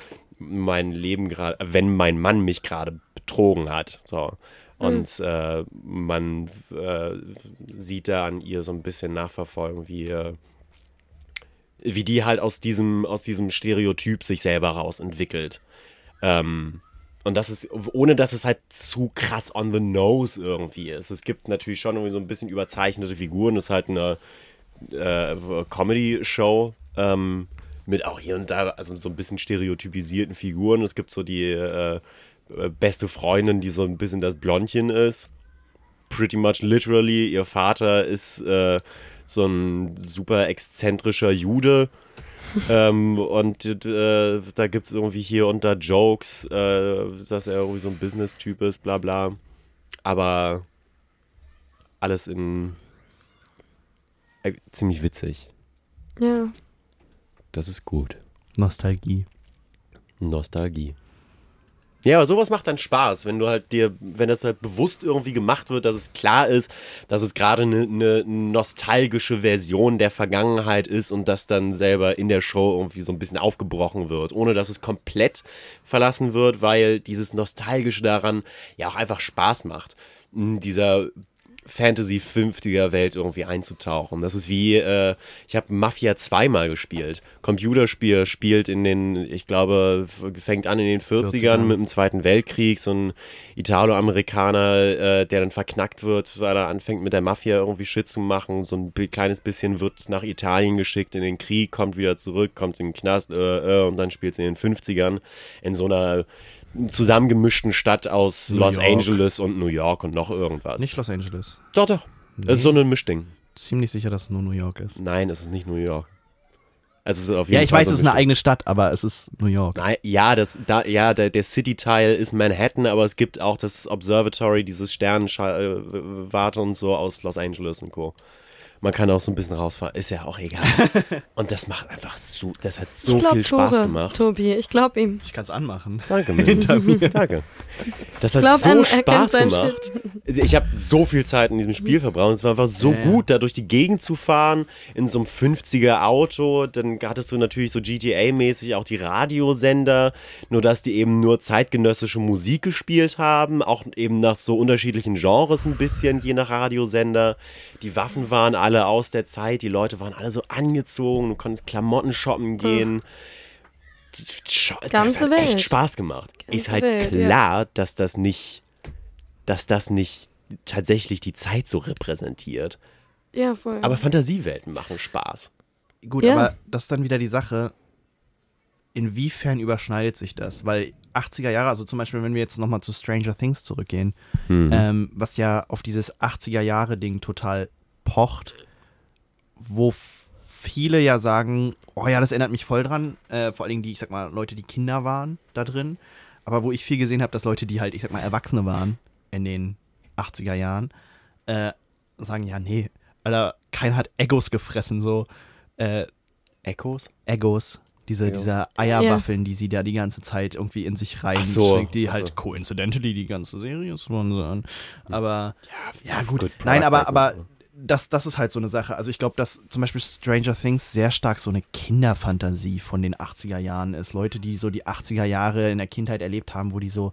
mein Leben gerade, wenn mein Mann mich gerade betrogen hat. So. Und äh, man äh, sieht da an ihr so ein bisschen nachverfolgen, wie, äh, wie die halt aus diesem, aus diesem Stereotyp sich selber raus entwickelt. Ähm, und das ist, ohne dass es halt zu krass on the nose irgendwie ist. Es gibt natürlich schon irgendwie so ein bisschen überzeichnete Figuren. Das ist halt eine äh, Comedy-Show ähm, mit auch hier und da, also so ein bisschen stereotypisierten Figuren. Es gibt so die äh, beste Freundin, die so ein bisschen das Blondchen ist. Pretty much literally. Ihr Vater ist äh, so ein super exzentrischer Jude. ähm, und äh, da gibt es irgendwie hier und da Jokes, äh, dass er irgendwie so ein Business-Typ ist, bla bla. Aber alles in äh, ziemlich witzig. Ja. Das ist gut. Nostalgie. Nostalgie. Ja, aber sowas macht dann Spaß, wenn du halt dir, wenn das halt bewusst irgendwie gemacht wird, dass es klar ist, dass es gerade eine, eine nostalgische Version der Vergangenheit ist und das dann selber in der Show irgendwie so ein bisschen aufgebrochen wird, ohne dass es komplett verlassen wird, weil dieses Nostalgische daran ja auch einfach Spaß macht. Mm, Dieser Fantasy-50er-Welt irgendwie einzutauchen. Das ist wie, äh, ich habe Mafia zweimal gespielt. Computerspiel spielt in den, ich glaube, fängt an in den 40ern 40ern. mit dem Zweiten Weltkrieg. So ein Italo-Amerikaner, äh, der dann verknackt wird, weil er anfängt mit der Mafia irgendwie Shit zu machen. So ein kleines bisschen wird nach Italien geschickt in den Krieg, kommt wieder zurück, kommt in den Knast äh, äh, und dann spielt es in den 50ern in so einer zusammengemischten Stadt aus New Los York. Angeles und New York und noch irgendwas. Nicht Los Angeles. Doch, doch. Das ist so ein Mischding. Ziemlich sicher, dass es nur New York ist. Nein, es ist nicht New York. Es ist auf jeden Ja, ich Fall weiß, so es ist eine eigene Stadt, aber es ist New York. Nein, ja, das, da, ja, der, der City-Teil ist Manhattan, aber es gibt auch das Observatory, dieses Sternenwarte und so aus Los Angeles und Co. Man kann auch so ein bisschen rausfahren, ist ja auch egal. und das macht einfach so, das hat so ich glaub, viel Spaß Tore, gemacht. Tobi, ich glaube ihm. Ich kann es anmachen. Danke, Mandy. Danke. Das hat glaub, so er- er kennt Spaß sein gemacht. Also Ich habe so viel Zeit in diesem Spiel verbraucht. Es war einfach so ja. gut, da durch die Gegend zu fahren, in so einem 50er Auto. Dann hattest du natürlich so GTA-mäßig auch die Radiosender, nur dass die eben nur zeitgenössische Musik gespielt haben, auch eben nach so unterschiedlichen Genres ein bisschen, je nach Radiosender. Die Waffen waren alle aus der Zeit, die Leute waren alle so angezogen, du konntest Klamotten shoppen gehen. Scho- das Ganze hat echt Welt. Spaß gemacht. Ganze ist halt Welt, ja. klar, dass das nicht, dass das nicht tatsächlich die Zeit so repräsentiert. Ja, voll. Aber Fantasiewelten machen Spaß. Gut, Ja. aber das ist dann wieder die Sache, inwiefern überschneidet sich das? Weil 80er Jahre, also zum Beispiel, wenn wir jetzt nochmal zu Stranger Things zurückgehen, ähm, was ja auf dieses 80er Jahre Ding total pocht, wo viele ja sagen, oh ja, das erinnert mich voll dran, äh, vor allen Dingen die, ich sag mal, Leute, die Kinder waren da drin, aber wo ich viel gesehen habe, dass Leute, die halt, ich sag mal, Erwachsene waren in den 80er Jahren, äh, sagen, ja, nee, Alter, keiner hat Egos gefressen, so, äh, Echos? Egos. Diese, Egos. diese Eierwaffeln, die sie da die ganze Zeit irgendwie in sich rein so, schickt, die ach halt coincidentally die ganze Serie sponsern. Aber ja, gut. good Nein, aber, aber placement. das, das ist halt so eine Sache. Also ich glaube, dass zum Beispiel Stranger Things sehr stark so eine Kinderfantasie von den 80er Jahren ist. Leute, die so die 80er Jahre in der Kindheit erlebt haben, wo die so,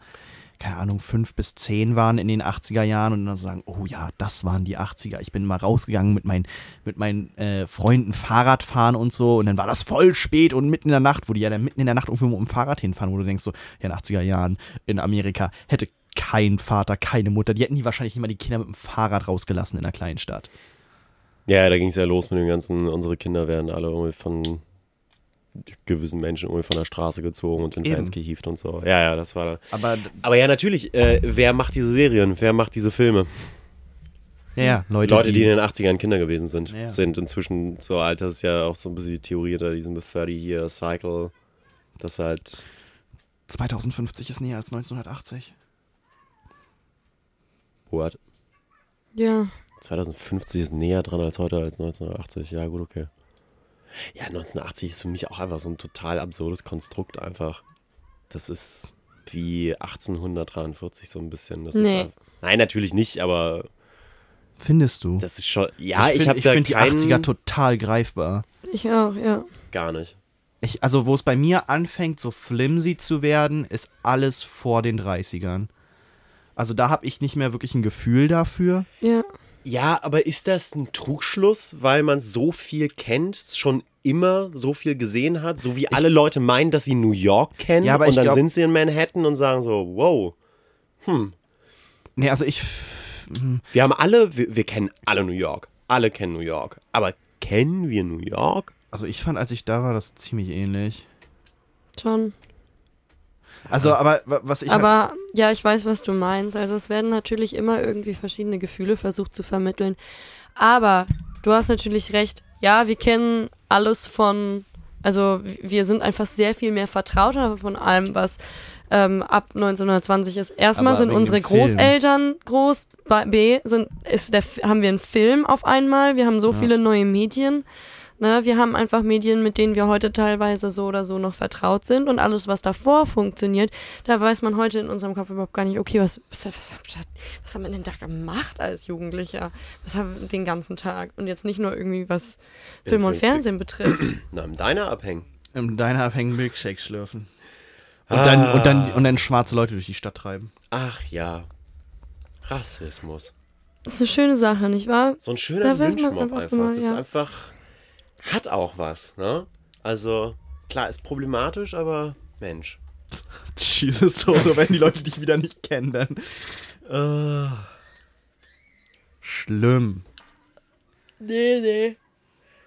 keine Ahnung, fünf bis zehn waren in den 80er Jahren und dann sagen, oh ja, das waren die 80er. Ich bin mal rausgegangen mit meinen, mit meinen äh, Freunden Fahrrad fahren und so und dann war das voll spät und mitten in der Nacht, wo die ja dann mitten in der Nacht irgendwo mit dem Fahrrad hinfahren, wo du denkst so, ja, in den 80er Jahren in Amerika hätte kein Vater, keine Mutter, die hätten die wahrscheinlich nicht mal die Kinder mit dem Fahrrad rausgelassen in einer kleinen Stadt. Ja, da ging es ja los mit den ganzen, unsere Kinder werden alle irgendwie von gewissen Menschen irgendwie von der Straße gezogen und in Eben. Fans gehievt und so. Ja, ja, das war da. Aber Aber ja, natürlich, äh, wer macht diese Serien? Wer macht diese Filme? ja, ja, Leute, Leute, die in den 80ern Kinder gewesen sind, Ja. sind inzwischen so alt, das ist ja auch so ein bisschen die Theorie da, diesem 30-Year-Cycle, das halt 2050 ist näher als 1980. What? ja. 2050 ist näher dran als heute als 1980. Ja, gut, okay. Ja, 1980 ist für mich auch einfach so ein total absurdes Konstrukt einfach. Das ist wie 1843 so ein bisschen. Das Nee. ist, einfach- nein, natürlich nicht, aber Findest du? das ist schon. Ja, ich, habe ich da finde die keinen, 80er total greifbar. Ich auch, ja. gar nicht. Ich, also, wo es bei mir anfängt, so flimsy zu werden, ist alles vor den 30ern. Also, da habe ich nicht mehr wirklich ein Gefühl dafür. Ja. Ja, aber ist das ein Trugschluss, weil man so viel kennt, schon immer so viel gesehen hat, so wie alle Leute meinen, dass sie New York kennen Ja, aber und ich dann glaub- sind sie in Manhattan und sagen so, wow, Nee, also ich. wir haben alle, wir, wir kennen alle New York, alle kennen New York, aber kennen wir New York? Also, ich fand, als ich da war, das ziemlich ähnlich. Schon. Also, aber wa- was ich. halt, Aber ja, ich weiß, was du meinst. Also es werden natürlich immer irgendwie verschiedene Gefühle versucht zu vermitteln. Aber du hast natürlich recht. Ja, wir kennen alles von, also wir sind einfach sehr viel mehr vertrauter von allem, was ähm, ab 1920 ist. Erstmal Aber sind unsere. Großeltern groß. Bei B sind, ist der, haben wir einen Film auf einmal. Wir haben so Ja. viele neue Medien. Ne, wir haben einfach Medien, mit denen wir heute teilweise so oder so noch vertraut sind und alles, was davor funktioniert, da weiß man heute in unserem Kopf überhaupt gar nicht, okay, was, was, was, was haben wir denn da gemacht als Jugendlicher? Was haben wir den ganzen Tag? Und jetzt nicht nur irgendwie, was Film und Fernsehen betrifft. Na, im Diner abhängen. Im Diner abhängen Milkshakes schlürfen. Und, dann, und, dann, und dann schwarze Leute durch die Stadt treiben. Ach ja, Rassismus. Das ist eine schöne Sache, nicht wahr? So ein schöner Da weiß man Lynchmob einfach einfach. immer, das ist ja. einfach, hat auch was, ne? Also, klar, ist problematisch, aber Mensch. Jesus, Toro, wenn die Leute dich wieder nicht kennen, dann. Äh, schlimm. Nee, nee.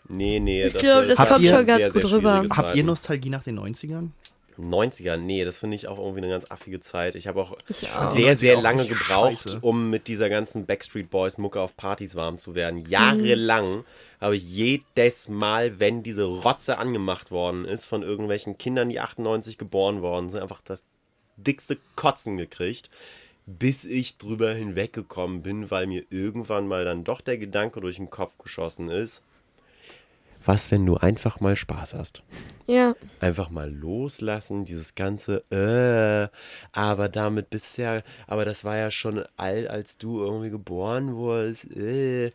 Nee, nee. Ich glaub, das ist kommt schon ganz sehr, gut sehr rüber. Habt ihr. Nostalgie nach den 90ern? 90er, nee, das finde ich auch irgendwie eine ganz affige Zeit. Ich habe auch auch. sehr, 90er sehr auch lange gebraucht, scheiße. um mit dieser ganzen Backstreet Boys Mucke auf Partys warm zu werden. Jahrelang habe ich jedes Mal, wenn diese Rotze angemacht worden ist von irgendwelchen Kindern, die 98 geboren worden sind, einfach das dickste Kotzen gekriegt, bis ich drüber hinweggekommen bin, weil mir irgendwann mal dann doch der Gedanke durch den Kopf geschossen ist. Was, wenn du einfach mal Spaß hast? Ja, einfach mal loslassen, dieses ganze, äh, aber damit bist ja, aber das war ja schon alt, als du irgendwie geboren wurdest, äh.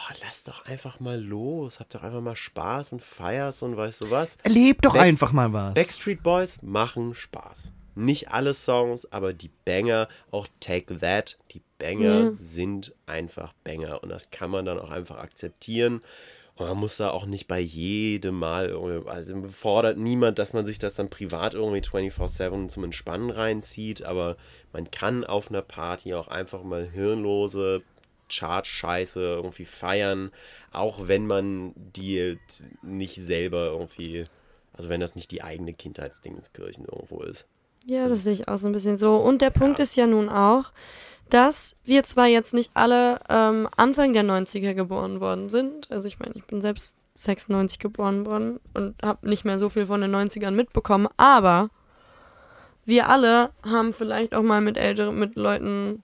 Oh, lass doch einfach mal los, hab doch einfach mal Spaß und feierst und weißt du was? Erlebt doch Backst- einfach mal was. Backstreet Boys machen Spaß. Nicht alle Songs, aber die Banger, auch Take That, die Banger Ja. sind einfach Banger. Und das kann man dann auch einfach akzeptieren. Und man muss da auch nicht bei jedem Mal, also fordert niemand, dass man sich das dann privat irgendwie 24-7 zum Entspannen reinzieht, aber man kann auf einer Party auch einfach mal hirnlose Chart-Scheiße irgendwie feiern, auch wenn man die nicht selber irgendwie, also wenn das nicht die eigene Kindheitsdingenskirchen irgendwo ist. ja, das sehe ich auch so ein bisschen so. Und der Punkt ist ja nun auch, dass wir zwar jetzt nicht alle ähm, Anfang der 90er geboren worden sind. Also ich meine, ich bin selbst 96 geboren worden und habe nicht mehr so viel von den 90ern mitbekommen, aber wir alle haben vielleicht auch mal mit älteren, mit Leuten,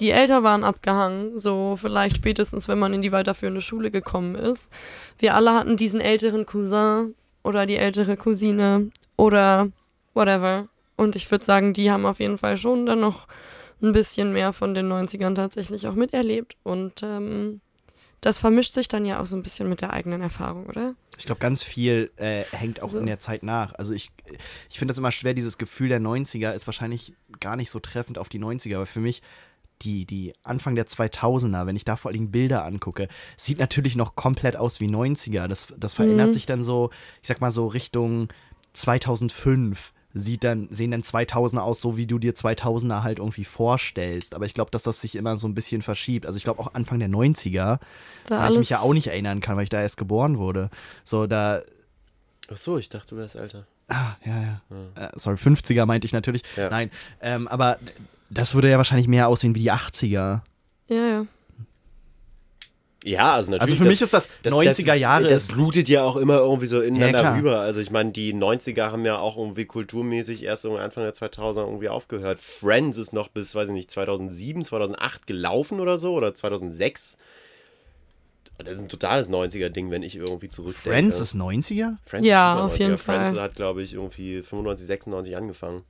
die älter waren, abgehangen. So vielleicht spätestens, wenn man in die weiterführende Schule gekommen ist. Wir alle hatten diesen älteren Cousin oder die ältere Cousine oder whatever. Und ich würde sagen, die haben auf jeden Fall schon dann noch ein bisschen mehr von den 90ern tatsächlich auch miterlebt. Und ähm, das vermischt sich dann ja auch so ein bisschen mit der eigenen Erfahrung, oder? Ich glaube, ganz viel äh, hängt auch So. in der Zeit nach. Also ich, ich finde das immer schwer, dieses Gefühl der 90er ist wahrscheinlich gar nicht so treffend auf die 90er, aber für mich die, die Anfang der 2000er, wenn ich da vor allen Dingen Bilder angucke, sieht natürlich noch komplett aus wie 90er. Das, das verändert Mhm. sich dann so, ich sag mal so Richtung 2005 sieht dann, sehen dann 2000er aus, so wie du dir 2000er halt irgendwie vorstellst. Aber ich glaube, dass das sich immer so ein bisschen verschiebt. Also ich glaube auch Anfang der 90er, Da weil ich mich ja auch nicht erinnern kann, weil ich da erst geboren wurde. So, da, Ach so, ich dachte, du wärst älter. Ah, ja, ja. Äh, sorry, 50er meinte ich natürlich. Ja. Nein, ähm, aber das würde ja wahrscheinlich mehr aussehen wie die 80er. Ja, ja. Ja, also natürlich. Also für mich ist das 90er Jahre Das, ist- blutet ja auch immer irgendwie so ineinander klar. rüber. Also ich meine, die 90er haben ja auch irgendwie kulturmäßig erst irgendwie Anfang der 2000er irgendwie aufgehört. Friends ist noch bis, weiß ich nicht, 2007, 2008 gelaufen oder so oder 2006. Das ist ein totales 90er-Ding, wenn ich irgendwie zurückdenke. Friends ist 90er? Friends Ja, super auf jeden 90er. Friends Fall. hat, glaube ich, irgendwie 95, 96 angefangen.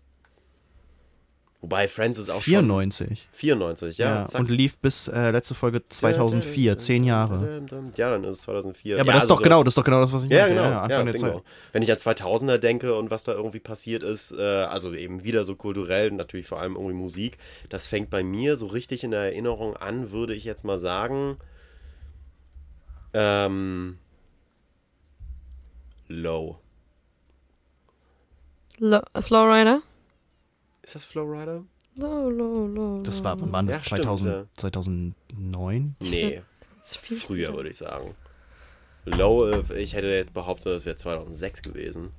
Wobei Friends ist auch 94. schon 94, ja. Ja, zack. und lief bis äh, letzte Folge 2004, zehn Jahre. Ja, dann ist es 2004. Ja, aber das ist also doch genau, das ist doch genau das, was ich Ja, genau. Anfang ja, der bingo. Zeit. Wenn ich an 2000er denke und was da irgendwie passiert ist, äh, also eben wieder so kulturell, natürlich vor allem irgendwie Musik, das fängt bei mir so richtig in der Erinnerung an, würde ich jetzt mal sagen. Ähm, low. Lo Flowrider? Ist das Flowrider? Low, low, low. Das war, wann war das? Ja, stimmt, 2000, ja. 2009? Nee, Das ist viel früher würde ich sagen. Low, äh, ich hätte jetzt behauptet, das wäre 2006 gewesen.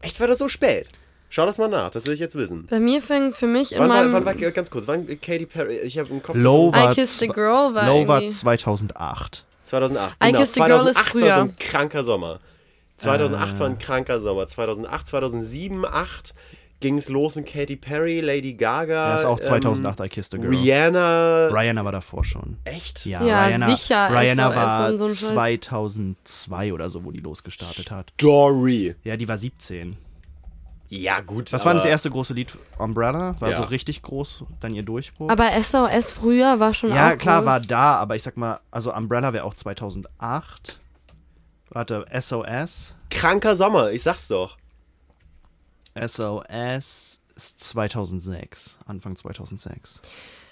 Echt, war das so spät? Schau das mal nach, das will ich jetzt wissen. Bei mir fängt für mich in Wann war, meinem wann war, ganz kurz, wann Katy Perry, ich habe im Kopf... Low war I Kissed a Girl war Low war irgendwie. 2008. 2008. I Genau, Kissed a Girl ist 2008 war so früher. ein kranker Sommer. 2008 Äh. war ein kranker Sommer. 2008, 2007, 2008 ging es los mit Katy Perry, Lady Gaga. Ja, ist auch ähm, 2008 I Kissed a Girl. Rihanna. Rihanna war davor schon. Echt? Ja, Ja, Rihanna, sicher, Rihanna SOS war so ein Scheiß. 2002 oder so, wo die losgestartet hat. Dory. Ja, die war 17. Ja, gut. Was war das erste große Lied? Umbrella? War Ja. so richtig groß, dann ihr Durchbruch? Aber SOS früher war schon ja, auch klar, groß. war da, aber ich sag mal, also Umbrella wäre auch 2008. Warte, SOS. Kranker Sommer, ich sag's doch. SOS ist 2006, Anfang 2006.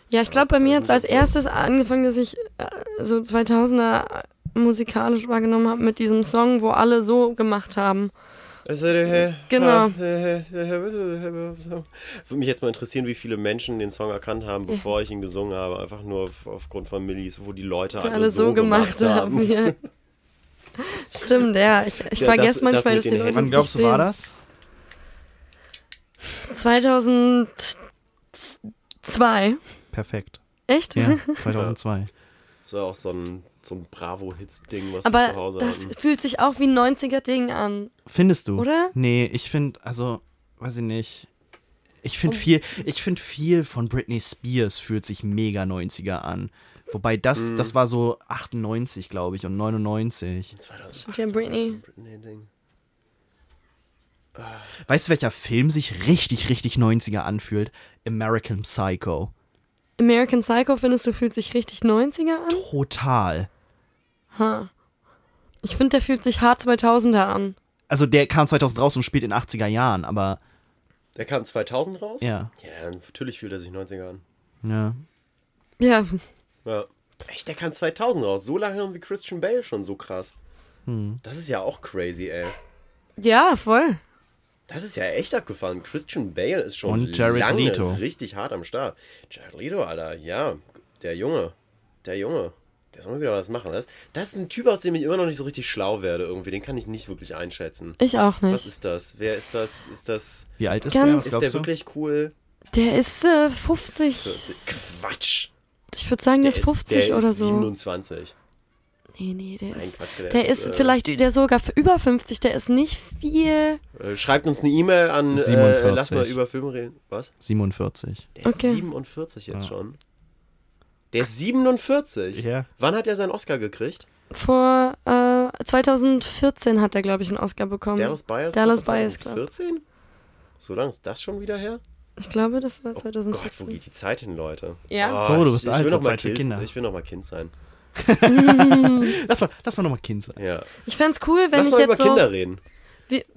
Ja, ich glaube, bei mir hat es als erstes angefangen, dass ich äh, so 2000er musikalisch wahrgenommen habe mit diesem Song, wo alle so gemacht haben. Genau. Würde mich jetzt mal interessieren, wie viele Menschen den Song erkannt haben, bevor ich ihn gesungen habe. Einfach nur auf, aufgrund von Millis, wo die Leute Die alle, alle so gemacht haben. Ja. Stimmt, ja. Ich, ich Ja, vergesse das- manchmal, das dass die den Leute Wann glaubst du, war das? 2002. Perfekt. Echt? Ja, 2002. Das war auch so ein, so ein Bravo-Hits-Ding, was wir zu Aber Hause das hatten. fühlt sich auch wie ein 90er-Ding an. Findest du? Oder? Nee, ich finde, also, weiß ich nicht. Ich finde viel, ich finde viel von Britney Spears fühlt sich mega 90er an. Wobei das, das war so 98, glaube ich, und 99. 2008 Stimmt ja, Britney. Britney-Ding. Weißt du, welcher Film sich richtig, richtig 90er anfühlt? American Psycho. American Psycho, findest du, fühlt sich richtig 90er an? Total. Ha. Ich finde, der fühlt sich hart 2000er an. Also der kam 2000 raus und spielt in 80er Jahren, aber Der kam 2000 raus? ja, Ja, natürlich fühlt er sich 90er an. ja. Ja, Ja. Echt, der kam 2000 raus. So lange wie Christian Bale schon so krass. Hm. Das ist ja auch crazy, ey. ja, voll. Das ist ja echt abgefahren. Christian Bale ist schon Und Jared lange Leto. richtig hart am Start. Jared Leto, Alter, ja. Der Junge. Der Junge. Der soll mal wieder was machen. Das, das ist ein Typ, aus dem ich immer noch nicht so richtig schlau werde irgendwie. Den kann ich nicht wirklich einschätzen. Ich auch Was nicht. ist das? Wer ist das? Ist das. Wie alt ist Ganz- der? Was Ist der wirklich cool? Der ist äh, 50. Quatsch. Ich würde sagen, der ist 50 der oder ist so. 27. Nee, nee, der ist. Quatsch, der Der ist, ist äh, vielleicht der sogar für über 50, der ist nicht viel. Äh, Schreibt uns eine E-Mail an äh, 47. lass mal über Filme reden. Was? 47. Der ist Okay. 47 jetzt Ja. schon. Der ist 47? Ja. Wann hat er seinen Oscar gekriegt? Vor äh, 2014 hat er, glaube ich, einen Oscar bekommen. Dallas Buyers Dallas Club Buyers Club. 2014? So lange ist das schon wieder her? Ich glaube, das war Oh Gott, wo 2014. geht die Zeit hin, Leute? Ja. Oh, du ich- bist ich, alt, will noch mal Zeit für kind, Kinder. Ich will noch mal Kind sein. Lass mal, lass mal nochmal Kind sein. Ja. ich fände es cool, wenn Lass ich mal über jetzt so. Kinder reden. Wie,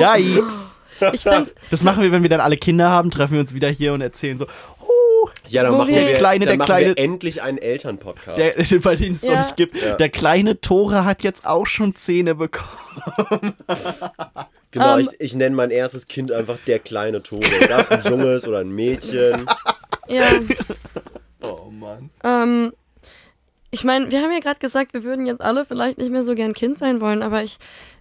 Yikes. ich find's, Das machen wir, wenn wir dann alle Kinder haben, treffen wir uns wieder hier und erzählen so, oh, Ja, dann machen wir- Der Kleine, dann der machen Kleine- wir endlich einen Elternpodcast. der, weil den es Ja. noch nicht gibt. Ja. Der kleine Tore hat jetzt auch schon Zähne bekommen. genau, Ähm, ich, ich nenne mein erstes Kind einfach der kleine Tore. Gab es ein Junges oder ein Mädchen? ja. Oh Mann. Ähm, ich meine, wir haben ja gerade gesagt, wir würden jetzt alle vielleicht nicht mehr so gern Kind sein wollen, aber ich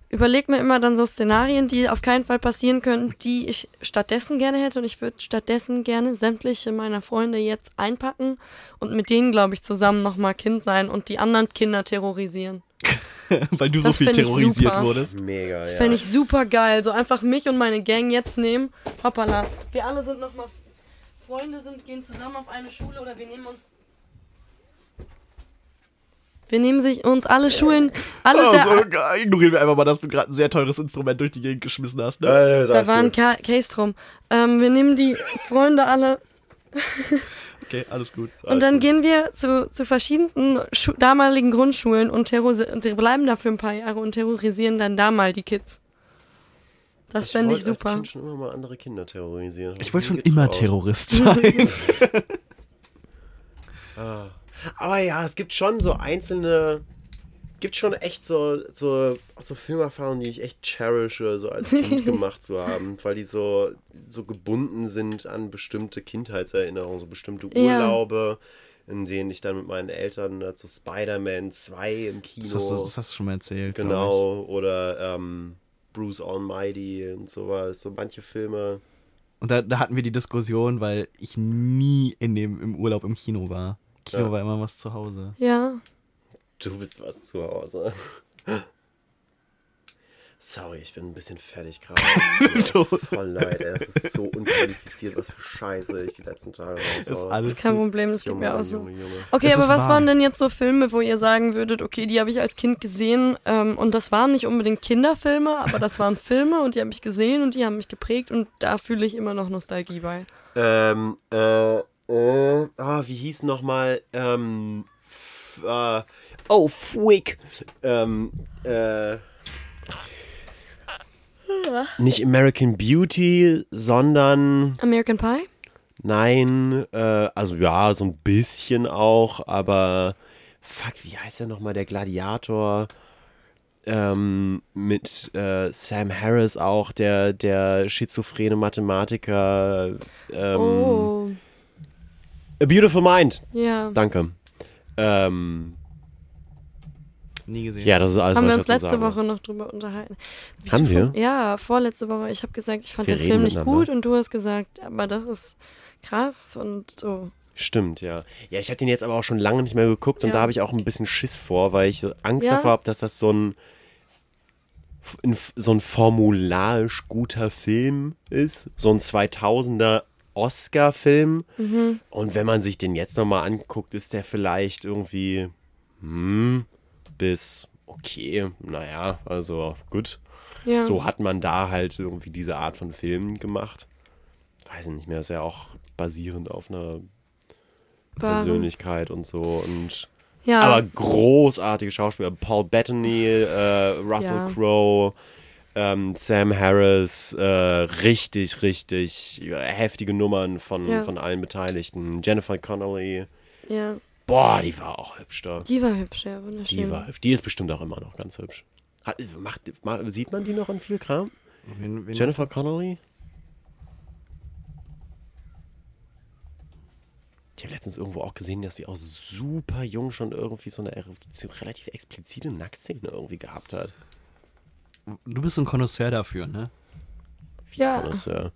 überlege mir immer dann so Szenarien, die auf keinen Fall passieren können, die ich stattdessen gerne hätte. Und ich würde stattdessen gerne sämtliche meiner Freunde jetzt einpacken und mit denen, glaube ich, zusammen nochmal Kind sein und die anderen Kinder terrorisieren. Weil du so Das viel fänd ich terrorisiert super. wurdest. Mega, Das ja. fände ich super geil. So einfach mich und meine Gang jetzt nehmen. Hoppala. Wir alle sind nochmal Freunde sind, gehen zusammen auf eine Schule oder wir nehmen uns. Wir nehmen sich uns alle Schulen, alle Oh, so, geil. ignorieren wir einfach mal, dass du gerade ein sehr teures Instrument durch die Gegend geschmissen hast. Ne? Äh, ist da alles war ein gut. Ca Case drum. Ähm, wir nehmen die Freunde alle Okay, alles gut. und dann gehen wir zu, zu verschiedensten Schu damaligen Grundschulen und, und bleiben da für ein paar Jahre und terrorisieren dann da mal die Kids. Das fände ich wollte super. Kind schon immer mal andere Kinder terrorisieren. Ich wollte schon immer. Terrorist sein. Ah. Aber ja, es gibt schon so einzelne, gibt schon echt so, so, so Filmerfahrungen, die ich echt cherishe, so als Kind gemacht zu haben, weil die so, so gebunden sind an bestimmte Kindheitserinnerungen, so bestimmte Ja. Urlaube, in denen ich dann mit meinen Eltern zu Spider-Man 2 im Kino, Das hast, du, das hast du schon mal erzählt. genau, oder ähm, Bruce Almighty und sowas, so manche Filme. Und da, da hatten wir die Diskussion, weil ich nie in dem, im Urlaub im Kino war. Kino Ja. war immer was zu Hause. Ja. Du bist was zu Hause. Sorry, ich bin ein bisschen fertig gerade. Voll leid, ey. Das ist so unqualifiziert, was für Scheiße ich die letzten Tage raushaue. alles Ist kein gut. Problem, das geht mir auch so. Junge, Junge. Okay, Es aber was wahr. waren denn jetzt so Filme, wo ihr sagen würdet, okay, die habe ich als Kind gesehen ähm, und das waren nicht unbedingt Kinderfilme, aber das waren Filme und die habe ich gesehen und die haben mich geprägt und da fühle ich immer noch Nostalgie bei. Ähm, äh, äh, ah, wie hieß nochmal, ähm, f, äh, oh, Fwick. Ähm, äh, nicht American Beauty, sondern American Pie? Nein, äh, also ja, so ein bisschen auch, aber fuck, wie heißt der nochmal, der Gladiator? Ähm, mit äh, Sam Harris auch, der, der schizophrene Mathematiker. Ähm, oh, A Beautiful Mind, ja. danke. Ähm, Nie gesehen. ja, das ist alles, Haben was wir uns letzte sagen Woche noch drüber unterhalten. Hab Haben vor- wir? Ja, vorletzte Woche. Ich habe gesagt, ich fand Wir den Film nicht gut und du hast gesagt, aber das ist krass und so. Stimmt, ja. Ja, ich habe den jetzt aber auch schon lange nicht mehr geguckt und Ja. da habe ich auch ein bisschen Schiss vor, weil ich so Angst Ja. davor habe, dass das so ein, ein so ein formularisch guter Film ist, so ein 2000er Oscar-Film. Mhm. Und wenn man sich den jetzt nochmal anguckt, ist der vielleicht irgendwie hm, bis okay, naja, also gut. Ja. So hat man da halt irgendwie diese Art von Filmen gemacht. Weiß ich nicht mehr, ist ja auch basierend auf einer Waren- Persönlichkeit und so. Und Ja. aber großartige Schauspieler. Paul Bettany, äh, Russell Ja. Crowe, ähm, Sam Harris, äh, richtig, richtig heftige Nummern von, Ja. von allen Beteiligten. Jennifer Connelly. ja. Boah, die war auch hübsch da. Die war hübsch, ja, wunderschön. Die war hübsch. Die ist bestimmt auch immer noch ganz hübsch. Hat, macht, ma- sieht man die noch in viel Kram? Wen, wen Jennifer Connelly? Ich habe letztens irgendwo auch gesehen, dass sie auch super jung schon irgendwie so eine relativ explizite Nacktszene irgendwie gehabt hat. Du bist ein Connoisseur dafür, ne? Ja. Äh,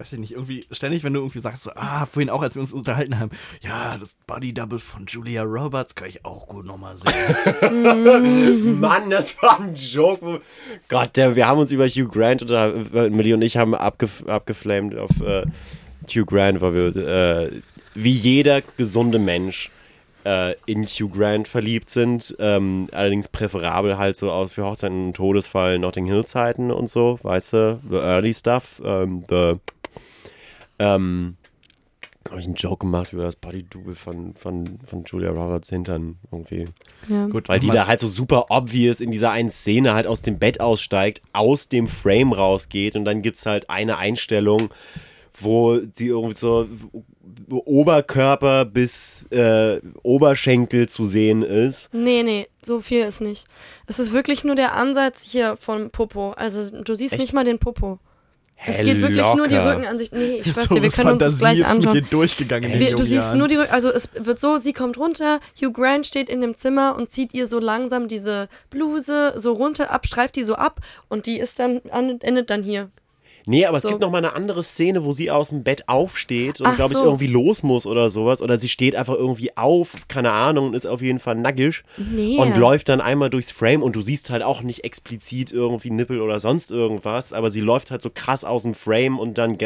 Weiß ich nicht, irgendwie ständig, wenn du irgendwie sagst, so, ah, vorhin auch, als wir uns unterhalten haben, ja, das Body Double von Julia Roberts kann ich auch gut nochmal sehen. Mann, das war ein Joke. Gott, der, wir haben uns über Hugh Grant oder äh, Millie und ich haben abgef abgeflamed auf äh, Hugh Grant, weil wir äh, wie jeder gesunde Mensch äh, in Hugh Grant verliebt sind. Ähm, allerdings präferabel halt so aus für Hochzeiten Todesfall Notting Hill Zeiten und so, weißt du, the early stuff, ähm, the ähm, habe ich einen Joke gemacht über das Body Double von, von, von Julia Roberts Hintern irgendwie. ja. Gut, Weil die da halt so super obvious in dieser einen Szene halt aus dem Bett aussteigt, aus dem Frame rausgeht und dann gibt es halt eine Einstellung, wo sie irgendwie so Oberkörper bis äh, Oberschenkel zu sehen ist. Nee, nee, so viel ist nicht. Es ist wirklich nur der Ansatz hier vom Popo. Also du siehst Echt? nicht mal den Popo. Es geht wirklich nur die locker. Rückenansicht. Nee, ich schwör's dir, wir können uns das gleich ist mit anschauen. dir durchgegangen Wir, du siehst nur die Rücken, also es wird so, sie kommt runter, Hugh Grant steht in dem Zimmer und zieht ihr so langsam diese Bluse so runter ab, streift die so ab und die ist dann, an- endet dann hier. Nee, aber es So. gibt noch mal eine andere Szene, wo sie aus dem Bett aufsteht und, glaube ich, so. irgendwie los muss oder sowas. Oder sie steht einfach irgendwie auf, keine Ahnung, und ist auf jeden Fall nackig. Nee. Und läuft dann einmal durchs Frame und du siehst halt auch nicht explizit irgendwie Nippel oder sonst irgendwas, aber sie läuft halt so krass aus dem Frame und dann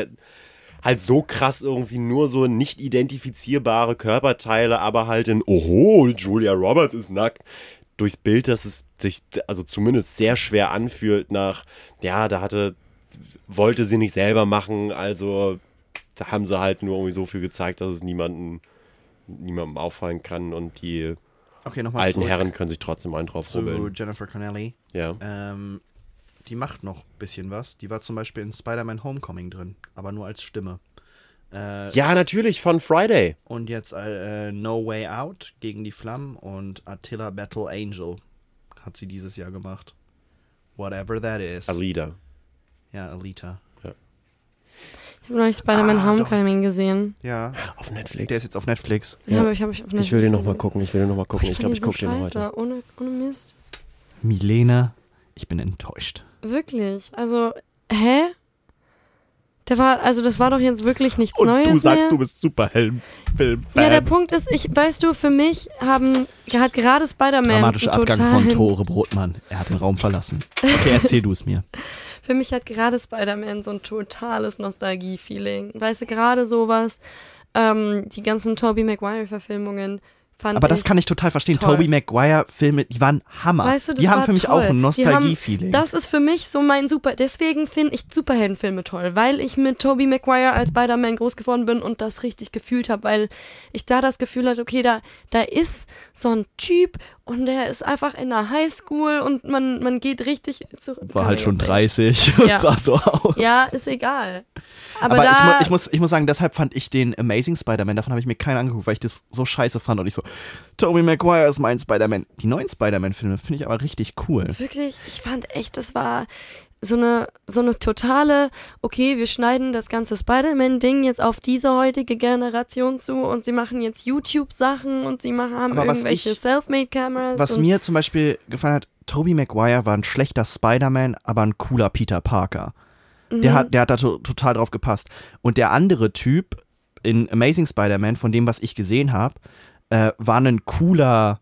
halt so krass irgendwie nur so nicht identifizierbare Körperteile, aber halt in, oho, Julia Roberts ist nackt. Durchs Bild, dass es sich also zumindest sehr schwer anfühlt nach, ja, da hatte, wollte sie nicht selber machen, also da haben sie halt nur irgendwie so viel gezeigt, dass es niemanden, niemandem auffallen kann und die Okay, alten zurück Herren können sich trotzdem einen drauf zu. Jennifer Connelly. Ja. Ähm, die macht noch ein bisschen was. Die war zum Beispiel in Spider-Man Homecoming drin, aber nur als Stimme. Äh, ja, natürlich, von Friday. Und jetzt äh, No Way Out gegen die Flammen und Attila Battle Angel hat sie dieses Jahr gemacht. Whatever that is. Alida. Ja, Alita. Ich habe neulich Spider-Man Ah, doch. Homecoming gesehen. Ja, Auf Netflix. der ist jetzt auf Netflix. Ja, Ja. aber ich habe mich auf ich will den Netflix nochmal gucken, ich will den nochmal gucken. Ich glaube, ich fand gucke den den so heute. ohne, ohne Mist. Milena, ich bin enttäuscht. Wirklich. Also, hä? Der war, also das war doch jetzt wirklich nichts Neues mehr. bist Superhelden. Ja, der Punkt ist, ich, weißt du, für mich haben, hat gerade Spider-Man Dramatischer Abgang von Tore Brotmann. Er hat den Raum verlassen. Okay, erzähl du es mir. Für mich hat gerade Spider-Man so ein totales Nostalgie-Feeling. Weißt du, gerade sowas, ähm, die ganzen Tobey Maguire-Verfilmungen fand Aber ich. das kann ich total verstehen. toll. Tobey Maguire-Filme, die waren Hammer. Weißt du, das die haben für mich toll. auch ein Nostalgie-Feeling. Das ist für mich so mein Super. Deswegen finde ich Superheldenfilme toll, weil ich mit Tobey Maguire als Spider-Man groß geworden bin und das richtig gefühlt habe, weil ich da das Gefühl hatte, okay, da, da ist so ein Typ und der ist einfach in der Highschool und man, man geht richtig zurück. War halt schon 30 und Ja. sah so aus. Ja, ist egal. Aber, Aber, ich, mu ich, muss, ich muss sagen, deshalb fand ich den Amazing Spider-Man, davon habe ich mir keinen angeguckt, weil ich das so scheiße fand und ich so, Tobey Maguire ist mein Spider-Man. Die neuen Spider-Man-Filme finde ich aber richtig cool. wirklich, ich fand echt, das war so eine, so eine totale, okay, wir schneiden das ganze Spider-Man-Ding jetzt auf diese heutige Generation zu und sie machen jetzt YouTube-Sachen und sie machen, haben Aber irgendwelche Selfmade-Cameras. Was mir zum Beispiel gefallen hat, Tobey Maguire war ein schlechter Spider-Man, aber ein cooler Peter Parker. Der, Mhm. hat, der hat da to total drauf gepasst. Und der andere Typ in Amazing Spider-Man, von dem, was ich gesehen habe, äh, war ein cooler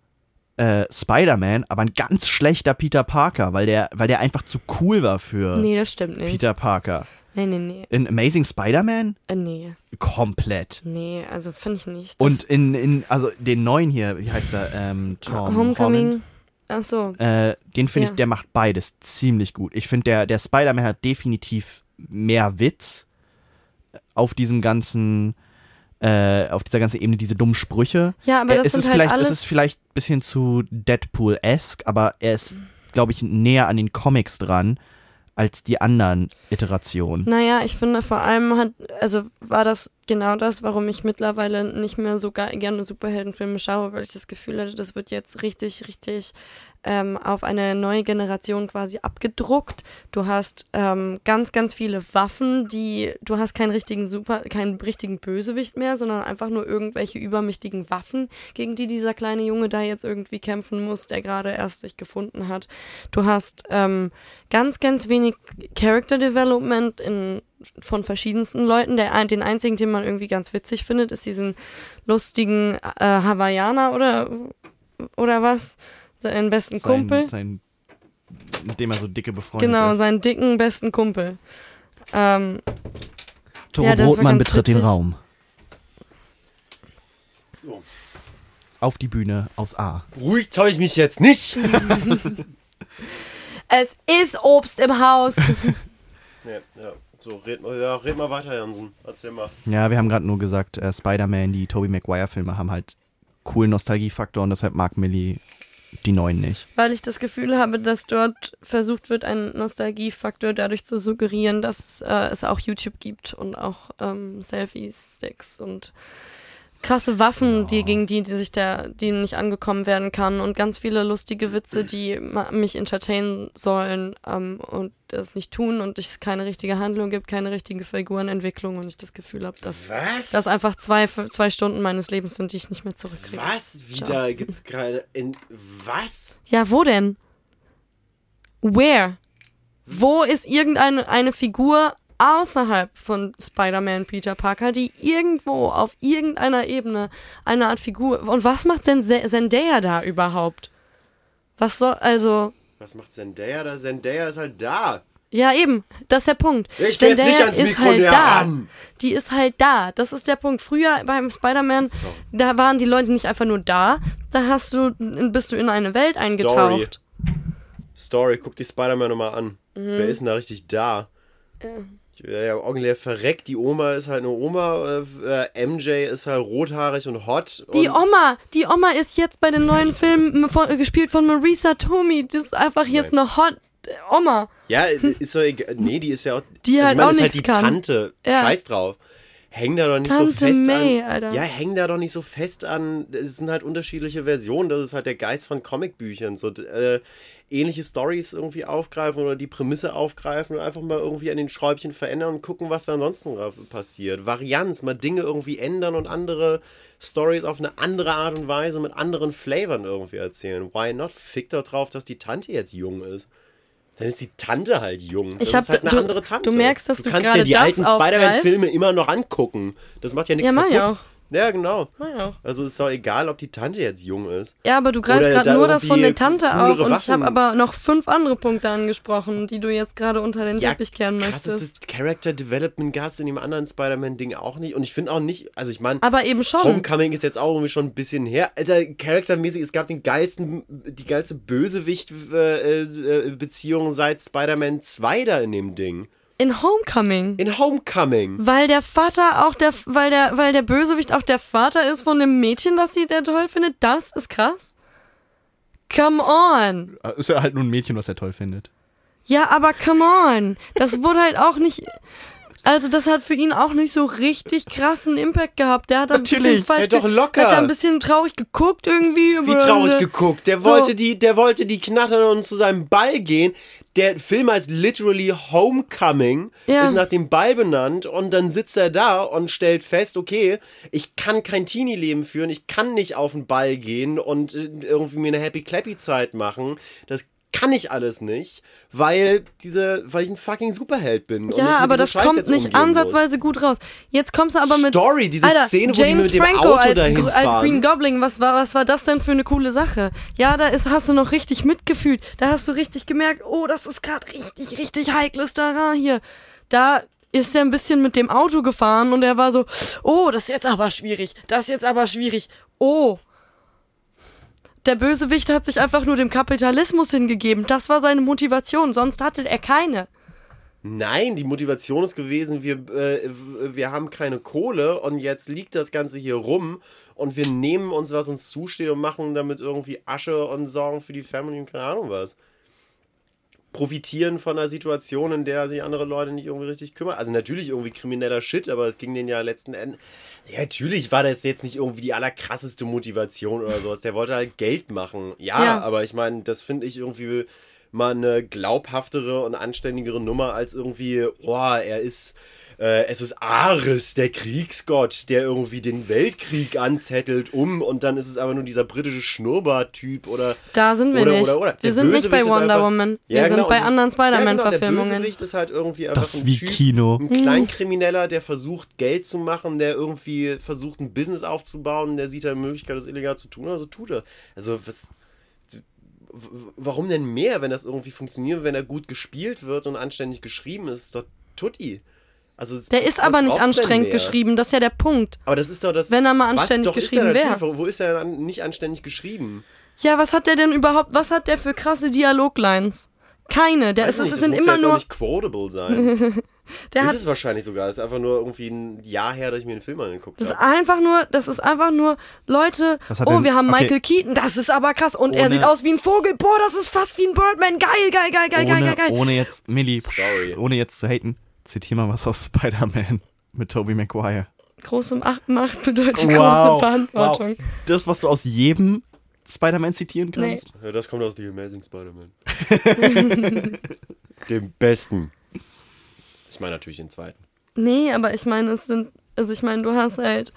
äh, Spider-Man, aber ein ganz schlechter Peter Parker, weil der, weil der einfach zu cool war für Nee, das stimmt nicht. Peter Parker. Nee, nee, nee. In Amazing Spider-Man Äh, nee. komplett. Nee, also finde ich nicht. Das- Und in, in, also den neuen hier, wie heißt er? Ähm, Tom Holland. Homecoming. Ach so. Äh, den finde Ja. ich, der macht beides ziemlich gut. Ich finde, der, der Spider-Man hat definitiv mehr Witz auf diesem ganzen, äh, auf dieser ganzen Ebene, diese dummen Sprüche. Ja, aber das es ist halt vielleicht, alles. es ist vielleicht ein bisschen zu Deadpool-esque, aber er ist, glaube ich, näher an den Comics dran als die anderen Iterationen. Naja, ich finde vor allem hat, also war das genau das, warum ich mittlerweile nicht mehr so gerne Superheldenfilme schaue, weil ich das Gefühl hatte, das wird jetzt richtig, richtig ähm, auf eine neue Generation quasi abgedruckt. Du hast ähm, ganz, ganz viele Waffen, die, du hast keinen richtigen Super, keinen richtigen Bösewicht mehr, sondern einfach nur irgendwelche übermächtigen Waffen, gegen die dieser kleine Junge da jetzt irgendwie kämpfen muss, der gerade erst sich gefunden hat. Du hast ähm, ganz, ganz wenig Character Development in, von verschiedensten Leuten. Der, den einzigen, den man irgendwie ganz witzig findet, ist diesen lustigen äh, Hawaiianer oder, oder was? Seinen besten Kumpel. Sein, mit dem er so dicke befreundet Genau, ist. seinen dicken besten Kumpel. Ähm, Toro ja, Brotmann betritt den witzig. Raum. So. Auf die Bühne aus A. Ruhig tue ich mich jetzt nicht. es ist Obst im Haus. ja, ja. So, red mal, ja, red mal weiter, Jansen. Erzähl mal. Ja, wir haben gerade nur gesagt, äh, Spider-Man, die Tobey Maguire-Filme haben halt coolen Nostalgiefaktor und deshalb mag Millie die neuen nicht. Weil ich das Gefühl habe, dass dort versucht wird, einen Nostalgiefaktor dadurch zu suggerieren, dass äh, es auch YouTube gibt und auch ähm, Selfie-Sticks und krasse Waffen, die gegen die, die sich der, die nicht angekommen werden kann und ganz viele lustige Witze, die mich entertainen sollen ähm, und das nicht tun und es keine richtige Handlung gibt, keine richtige Figurenentwicklung und ich das Gefühl habe, dass Was? das einfach zwei, zwei Stunden meines Lebens sind, die ich nicht mehr zurückkriege. Was? Wieder gibt's gerade in. Was? Ja, wo denn? Where? Wo ist irgendeine eine Figur außerhalb von Spider-Man Peter Parker, die irgendwo auf irgendeiner Ebene eine Art Figur. Und was macht Zen Zendaya da überhaupt? Was soll, also. Was macht Zendaya da? Zendaya ist halt da. Ja, eben, das ist der Punkt. Ich jetzt nicht ans ist halt da. ran. Die ist halt da. Das ist der Punkt. Früher beim Spider-Man, da waren die Leute nicht einfach nur da, da hast du, bist du in eine Welt eingetaucht. Story, guck die Spider-Man nochmal an. Mhm. Wer ist denn da richtig da? Ja, ja, Onkel verreckt, die Oma ist halt eine Oma, äh, äh, MJ ist halt rothaarig und hot. Die und Oma, die Oma ist jetzt bei den neuen Filmen von, gespielt von Marisa Tomei. Das ist einfach jetzt Nein. eine Hot Oma. Ja, ist doch egal. Nee, die ist ja auch. Die also halt ich meine, auch ist halt die kann. Tante. Ja. Scheiß drauf. Häng da doch nicht Tante so fest May, an. Alter. Ja, häng da doch nicht so fest an. Es sind halt unterschiedliche Versionen. Das ist halt der Geist von Comicbüchern. So äh, ähnliche Stories irgendwie aufgreifen oder die Prämisse aufgreifen und einfach mal irgendwie an den Schräubchen verändern und gucken, was da ansonsten passiert. Varianz, mal Dinge irgendwie ändern und andere Stories auf eine andere Art und Weise mit anderen Flavern irgendwie erzählen. Why not? Fick doch drauf, dass die Tante jetzt jung ist. Dann ist die Tante halt jung. Das Ich hab- ist halt eine du- andere Tante. du merkst, dass du kannst gerade dir die alten. Spider-Man-Filme immer noch angucken. Das macht ja nichts Ja, kaputt. auch. Ja, genau. Auch. Also ist doch egal, ob die Tante jetzt jung ist. Ja, aber du greifst gerade da nur das von der Tante auf und ich habe aber noch fünf andere Punkte angesprochen, die du jetzt gerade unter den Teppich kehren möchtest. Character Development gab es in dem anderen Spider-Man-Ding auch nicht. Und ich finde auch nicht, also ich meine, Aber eben schon. Homecoming ist jetzt auch irgendwie schon ein bisschen her. Alter, charaktermäßig, es gab den geilsten, die geilste Bösewicht-Beziehung seit Spider-Man 2 da in dem Ding. In Homecoming. In Homecoming. Weil der Vater auch der, weil der, weil der Bösewicht auch der Vater ist von dem Mädchen, das sie der toll findet, das ist krass. Come on. Ist ja halt nur ein Mädchen, was er toll findet. Ja, aber come on. Das wurde halt auch nicht. Also das hat für ihn auch nicht so richtig krassen Impact gehabt. Der hat ein bisschen Natürlich. falsch, locker. hat da ein bisschen traurig geguckt irgendwie. Wie traurig geguckt. geguckt. Der So. wollte die, der wollte die knattern und zu seinem Ball gehen. Der Film heißt literally Homecoming, Ja. ist nach dem Ball benannt und dann sitzt er da und stellt fest, okay, ich kann kein Teenie-Leben führen, ich kann nicht auf den Ball gehen und äh, irgendwie mir eine Happy-Clappy-Zeit machen. Das kann ich alles nicht, weil diese, weil ich ein fucking Superheld bin. Ja, mit aber das Scheiß kommt nicht ansatzweise gut raus. Jetzt kommst du aber mit Story, diese Alter, Szene, wo die James mit dem Franco Auto als, als. Green Goblin, was war, was war das denn für eine coole Sache? Ja, da ist, hast du noch richtig mitgefühlt. Da hast du richtig gemerkt, oh, das ist gerade richtig, richtig heikles Terrain hier. Da ist er ein bisschen mit dem Auto gefahren und er war so, oh, das ist jetzt aber schwierig, das ist jetzt aber schwierig. Oh. Der Bösewicht hat sich einfach nur dem Kapitalismus hingegeben. Das war seine Motivation, sonst hatte er keine. Nein, die Motivation ist gewesen, wir, äh, wir haben keine Kohle und jetzt liegt das Ganze hier rum und wir nehmen uns, was uns zusteht und machen damit irgendwie Asche und sorgen für die Family und keine Ahnung was. Profitieren von einer Situation, in der sich andere Leute nicht irgendwie richtig kümmern. Also natürlich irgendwie krimineller Shit, aber es ging denen ja letzten Endes. Ja, natürlich war das jetzt nicht irgendwie die allerkrasseste Motivation oder sowas. Der wollte halt Geld machen. Ja, Ja. aber ich meine, das finde ich irgendwie mal eine glaubhaftere und anständigere Nummer als irgendwie, oh, er ist, äh, es ist Ares, der Kriegsgott, der irgendwie den Weltkrieg anzettelt um und dann ist es aber nur dieser britische Schnurrbart-Typ oder. Da sind wir Oder- nicht. oder- oder. Der Wir sind nicht bei Wonder einfach- Woman. Wir Ja, sind genau, bei und- anderen Ja, genau, der Spider-Man-Verfilmungen. Ist halt irgendwie einfach Das ein wie Typ, Kino. ein Kleinkrimineller, der versucht, Geld zu machen, der irgendwie versucht, ein Business aufzubauen, der sieht da eine Möglichkeit, das illegal zu tun, also tut er. Also, was. Warum denn mehr, wenn das irgendwie funktioniert, wenn er gut gespielt wird und anständig geschrieben ist, ist doch Tutti. Also, Der ist was aber nicht anstrengend geschrieben, das ist ja der Punkt. Aber das ist doch das. Wenn er mal was anständig doch ist geschrieben er wäre. Wo ist er dann nicht anständig geschrieben? Ja, was hat der denn überhaupt, was hat der für krasse Dialoglines? Keine, der Weiß ist, es nicht, sind das muss immer ja jetzt auch nur, nicht quotable sein. der ist hat, es wahrscheinlich sogar. Das ist einfach nur irgendwie ein Jahr her, dass ich mir den Film angeguckt das ist habe. einfach nur, das ist einfach nur, Leute, Was oh, denn- wir haben okay. Michael Keaton, das ist aber krass und er Ohne- sieht aus wie ein Vogel, boah, das ist fast wie ein Birdman, geil, geil, geil, geil, geil, ohne, geil, geil. ohne jetzt, Millie, Sorry. ohne jetzt zu haten, zitier mal was aus Spider-Man mit Tobey Maguire. Große Macht, Macht bedeutet große Wow, Verantwortung. Das, was du aus jedem Spider-Man zitieren Nee. kannst? Ja, das kommt aus The Amazing Spider-Man. Dem besten. Ich meine natürlich den zweiten. Nee, aber ich meine, es sind, also ich meine, du hast halt,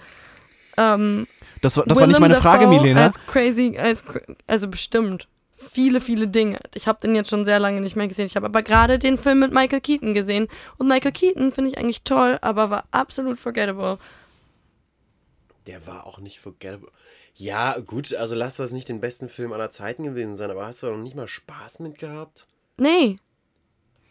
ähm, Das, war- das war nicht meine Frage, Milena. Als crazy, als, also bestimmt. Viele, viele Dinge. Ich habe den jetzt schon sehr lange nicht mehr gesehen. Ich habe aber gerade den Film mit Michael Keaton gesehen. Und Michael Keaton finde ich eigentlich toll, aber war absolut forgettable. Der war auch nicht forgettable. Ja, gut, also lass das nicht den besten Film aller Zeiten gewesen sein, aber hast du noch nicht mal Spaß mit gehabt? Nee.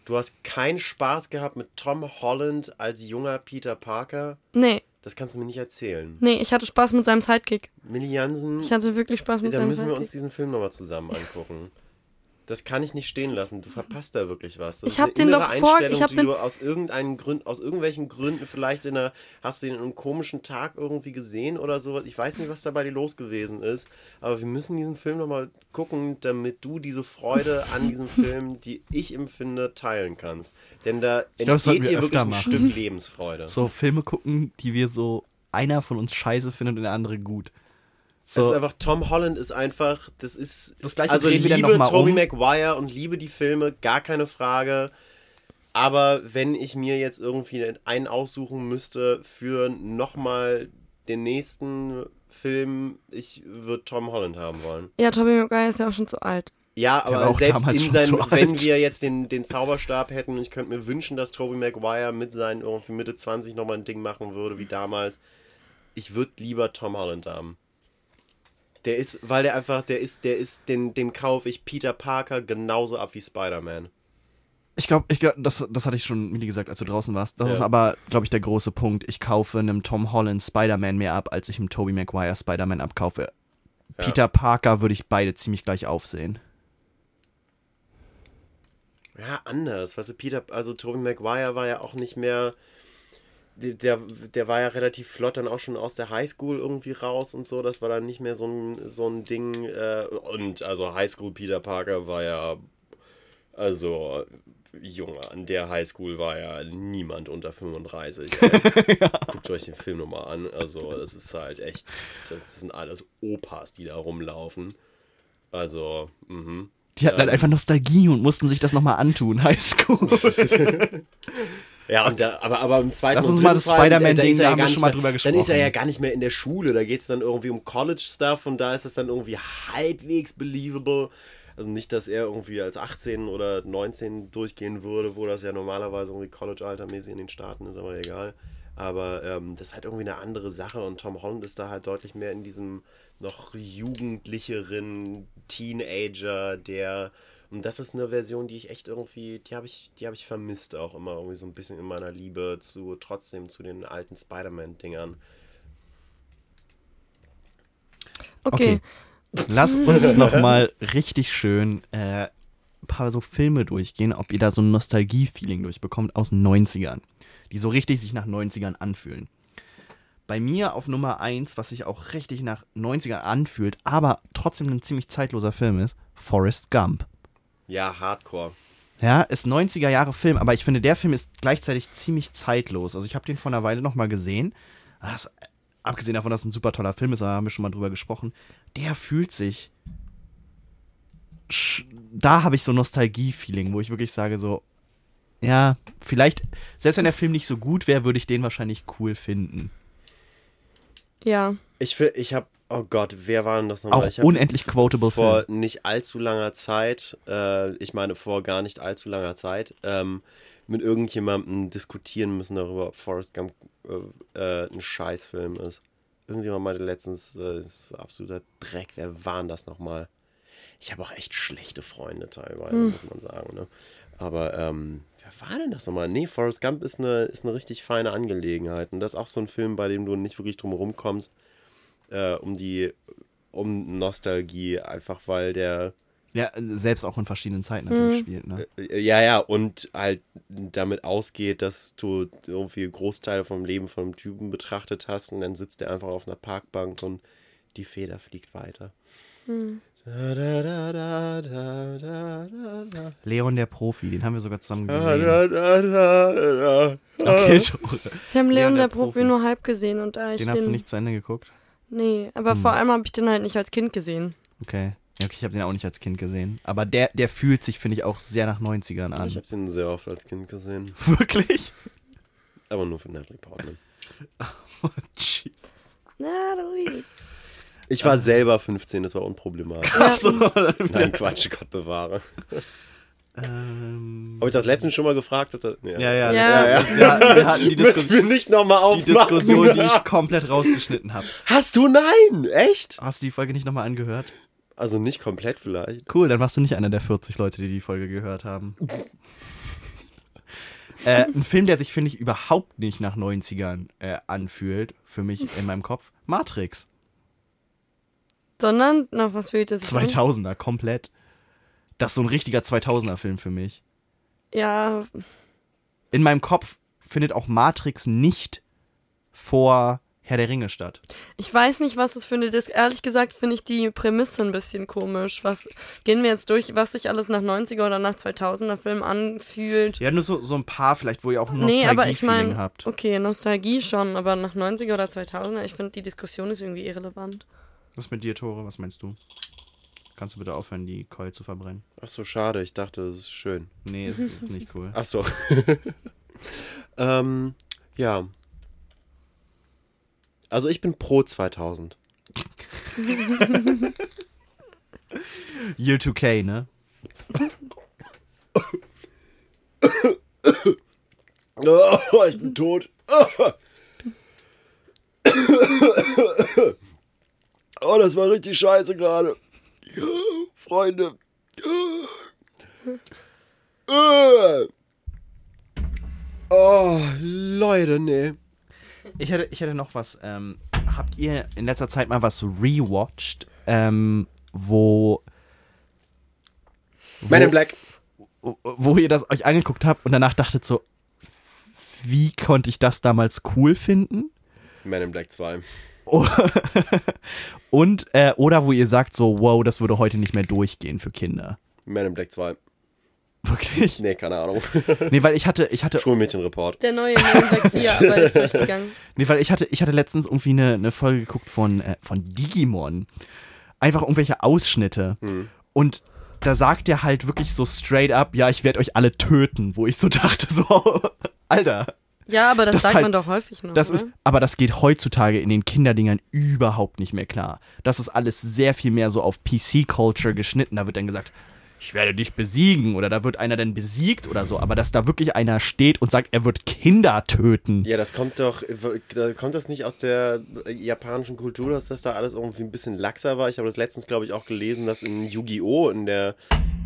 Du hast keinen Spaß gehabt mit Tom Holland als junger Peter Parker? Nee. Das kannst du mir nicht erzählen. Nee, ich hatte Spaß mit seinem Sidekick. Millie Jansen, Ich hatte wirklich Spaß mit dann seinem müssen wir uns Sidekick. diesen Film nochmal zusammen angucken. Das kann ich nicht stehen lassen. Du verpasst da wirklich was. Das Ich ist hab eine den innere doch vor- Einstellung, ich hab die den- du aus irgendeinen Grund, aus irgendwelchen Gründen vielleicht in einer, hast du den in einem komischen Tag irgendwie gesehen oder sowas. Ich weiß nicht, was da bei dir los gewesen ist. Aber wir müssen diesen Film nochmal gucken, damit du diese Freude an diesem Film, die ich empfinde, teilen kannst. Denn da glaub, entgeht wir dir wirklich ein machen. Stück Lebensfreude. So Filme gucken, die wir so, einer von uns scheiße findet und der andere gut. Das ist So, einfach, Tom Holland ist einfach, das ist, Das Gleiche also liebe noch mal Tobey um. Maguire und liebe die Filme, gar keine Frage. Aber wenn ich mir jetzt irgendwie einen aussuchen müsste für nochmal den nächsten Film, ich würde Tom Holland haben wollen. Ja, Tobey Maguire ist ja auch schon zu alt. Ja, aber selbst in schon sein, zu wenn wir jetzt den, den Zauberstab hätten und ich könnte mir wünschen, dass Tobey Maguire mit seinen irgendwie Mitte 20 nochmal ein Ding machen würde wie damals. Ich würde lieber Tom Holland haben. Der ist, weil der einfach, der ist, der ist, den, dem kaufe ich Peter Parker genauso ab wie Spider-Man. ich glaube, ich glaub, das, das hatte ich schon Millie gesagt, als du draußen warst. Das Ja. ist aber, glaube ich, der große Punkt. Ich kaufe einem Tom Holland Spider-Man mehr ab, als ich einem Tobey Maguire Spider-Man abkaufe. Ja. Peter Parker würde ich beide ziemlich gleich aufsehen. Ja, anders. Weißt du, Peter, also Tobey Maguire war ja auch nicht mehr. Der, der war ja relativ flott dann auch schon aus der Highschool irgendwie raus und so. Das war dann nicht mehr so ein, so ein Ding. Äh, und also Highschool Peter Parker war ja. Also, Junge, an der Highschool war ja niemand unter 35. ey. Guckt euch den Film nochmal an. Also, das ist halt echt, das sind alles Opas, die da rumlaufen. Also, mhm. Die hatten halt einfach Nostalgie und mussten sich das nochmal antun. Highschool. Ja, und da, aber, aber im zweiten Lass uns mal das Spider-Man-Ding, da ist er da haben wir schon mal drüber Dann ist er gesprochen. ja gar nicht mehr in der Schule, da geht es dann irgendwie um College-Stuff und da ist es dann irgendwie halbwegs believable. Also nicht, dass er irgendwie als 18 oder 19 durchgehen würde, wo das ja normalerweise irgendwie College-Alter-mäßig in den Staaten ist, aber egal. Aber ähm, das ist halt irgendwie eine andere Sache und Tom Holland ist da halt deutlich mehr in diesem noch jugendlicheren Teenager, der und das ist eine Version, die ich echt irgendwie, die habe ich, die habe ich vermisst auch immer irgendwie so ein bisschen in meiner Liebe zu trotzdem zu den alten Spider-Man-Dingern. Okay. Lass uns nochmal richtig schön äh, ein paar so Filme durchgehen, ob ihr da so ein Nostalgie-Feeling durchbekommt aus den 90ern, die so richtig sich nach 90ern anfühlen. Bei mir auf Nummer 1, was sich auch richtig nach 90ern anfühlt, aber trotzdem ein ziemlich zeitloser Film ist, Forrest Gump. Ja, Hardcore. Ja, ist 90er Jahre Film, aber ich finde, der Film ist gleichzeitig ziemlich zeitlos. Also ich habe den vor einer Weile nochmal gesehen. Das, abgesehen davon, dass es ein super toller Film ist, da haben wir schon mal drüber gesprochen. Der fühlt sich. Da habe ich so Nostalgie-Feeling, wo ich wirklich sage, so, ja, vielleicht, selbst wenn der Film nicht so gut wäre, würde ich den wahrscheinlich cool finden. Ja. Ich, ich habe, oh Gott, wer war denn das nochmal? Auch ich unendlich quotable vor Film. nicht allzu langer Zeit, äh, ich meine vor gar nicht allzu langer Zeit, ähm, mit irgendjemandem diskutieren müssen darüber, ob Forrest Gump äh, äh, ein Scheißfilm ist. Irgendjemand meinte letztens, äh, das ist absoluter Dreck. Wer war denn das nochmal? Ich habe auch echt schlechte Freunde teilweise, muss man sagen. Ne? Aber ähm, wer war denn das nochmal? Nee, Forrest Gump ist eine, ist eine richtig feine Angelegenheit. Und das ist auch so ein Film, bei dem du nicht wirklich drum rumkommst, äh, um die um Nostalgie, einfach weil der Ja, selbst auch in verschiedenen Zeiten natürlich Mhm. spielt, ne? äh, ja, ja, und halt damit ausgeht, dass du irgendwie Großteile vom Leben von einem Typen betrachtet hast und dann sitzt er einfach auf einer Parkbank und die Feder fliegt weiter. Da, da, da, da, da, da, da, da. Leon der Profi, den haben wir sogar zusammen gesehen. da, da, da, da. Okay, Tore. Wir haben Leon der der Profi Profi. nur halb gesehen und da ich Den den. hast du nicht zu Ende geguckt? Nee, aber Hm. vor allem habe ich den halt nicht als Kind gesehen. Okay. Ja, okay, ich habe den auch nicht als Kind gesehen. Aber der, der fühlt sich, finde ich, auch sehr nach 90ern an. Ich habe den sehr oft als Kind gesehen, Wirklich? aber nur für Natalie Portman. Jesus. Natalie. Ich war selber 15, das war unproblematisch. Ja, Achso. Nein, Quatsch, Gott bewahre. ähm, Habe ich das letztens schon mal gefragt? Ob das, ja, ja, Ja. ja. Wir, hatten- wir hatten die, Disku wir nicht nochmal die aufmachen. Diskussion, die ich komplett rausgeschnitten habe. Hast du? Nein! Echt? Hast du die Folge nicht nochmal angehört? Also nicht komplett vielleicht. Cool, dann warst du nicht einer der 40 Leute, die die Folge gehört haben. äh, ein Film, der sich, finde ich, überhaupt nicht nach 90ern äh, anfühlt, für mich in meinem Kopf. Matrix. Sondern, nach was fühlt es sich an? 2000er, komplett. Das ist so ein richtiger 2000er-Film für mich. Ja, In meinem Kopf findet auch Matrix nicht vor Herr der Ringe statt. ich weiß nicht, was es für eine Dis Ehrlich gesagt finde ich die Prämisse ein bisschen komisch. Was gehen wir jetzt durch, was sich alles nach 90er oder nach 2000er Filmen anfühlt? Ja, nur so, so ein paar vielleicht, wo ihr auch ein Nee, aber ich meine, habt. okay, Nostalgie schon, aber nach 90er oder 2000er, ich finde die Diskussion ist irgendwie irrelevant. Was mit dir, Tore? Was meinst du? Kannst du bitte aufhören, die Keule zu verbrennen? Ach so, schade. Ich dachte, das ist schön. Nee, es ist nicht cool. Ach so. ähm, ja. Also ich bin pro 2000. Year 2K, ne? Oh, ich bin tot. Oh, das war richtig scheiße gerade. Freunde. Oh, Leute, nee. Ich hätte, ich hätte noch was. Ähm, habt ihr in letzter Zeit mal was rewatcht, ähm, wo, Men in wo, Black. wo ihr das euch angeguckt habt und danach dachtet so, wie konnte ich das damals cool finden? Men in Black 2. Und, äh, oder wo ihr sagt so, wow, das würde heute nicht mehr durchgehen für Kinder. Men in Black 2. Wirklich? Nee, keine Ahnung. Nee, weil ich hatte, ich hatte, Schulmädchenreport. Der neue Man Black 4, aber ist durchgegangen. nee, weil ich hatte, ich hatte letztens irgendwie eine, eine Folge geguckt von, äh, von Digimon. Einfach irgendwelche Ausschnitte. Hm. Und da sagt er halt wirklich so straight up, ja, ich werde euch alle töten, wo ich so dachte, so, Alter. Ja, aber das, Das sagt halt- man doch häufig noch. Das oder? ist, aber das geht heutzutage in den Kinderdingern überhaupt nicht mehr klar. Das ist alles sehr viel mehr so auf PC-Culture geschnitten. Da wird dann gesagt, ich werde dich besiegen oder da wird einer dann besiegt oder so. Aber dass da wirklich einer steht und sagt, er wird Kinder töten. Ja, das kommt doch, kommt das nicht aus der japanischen Kultur, dass das da alles irgendwie ein bisschen laxer war. Ich habe das letztens, glaube ich, auch gelesen, dass in Yu-Gi-Oh! in der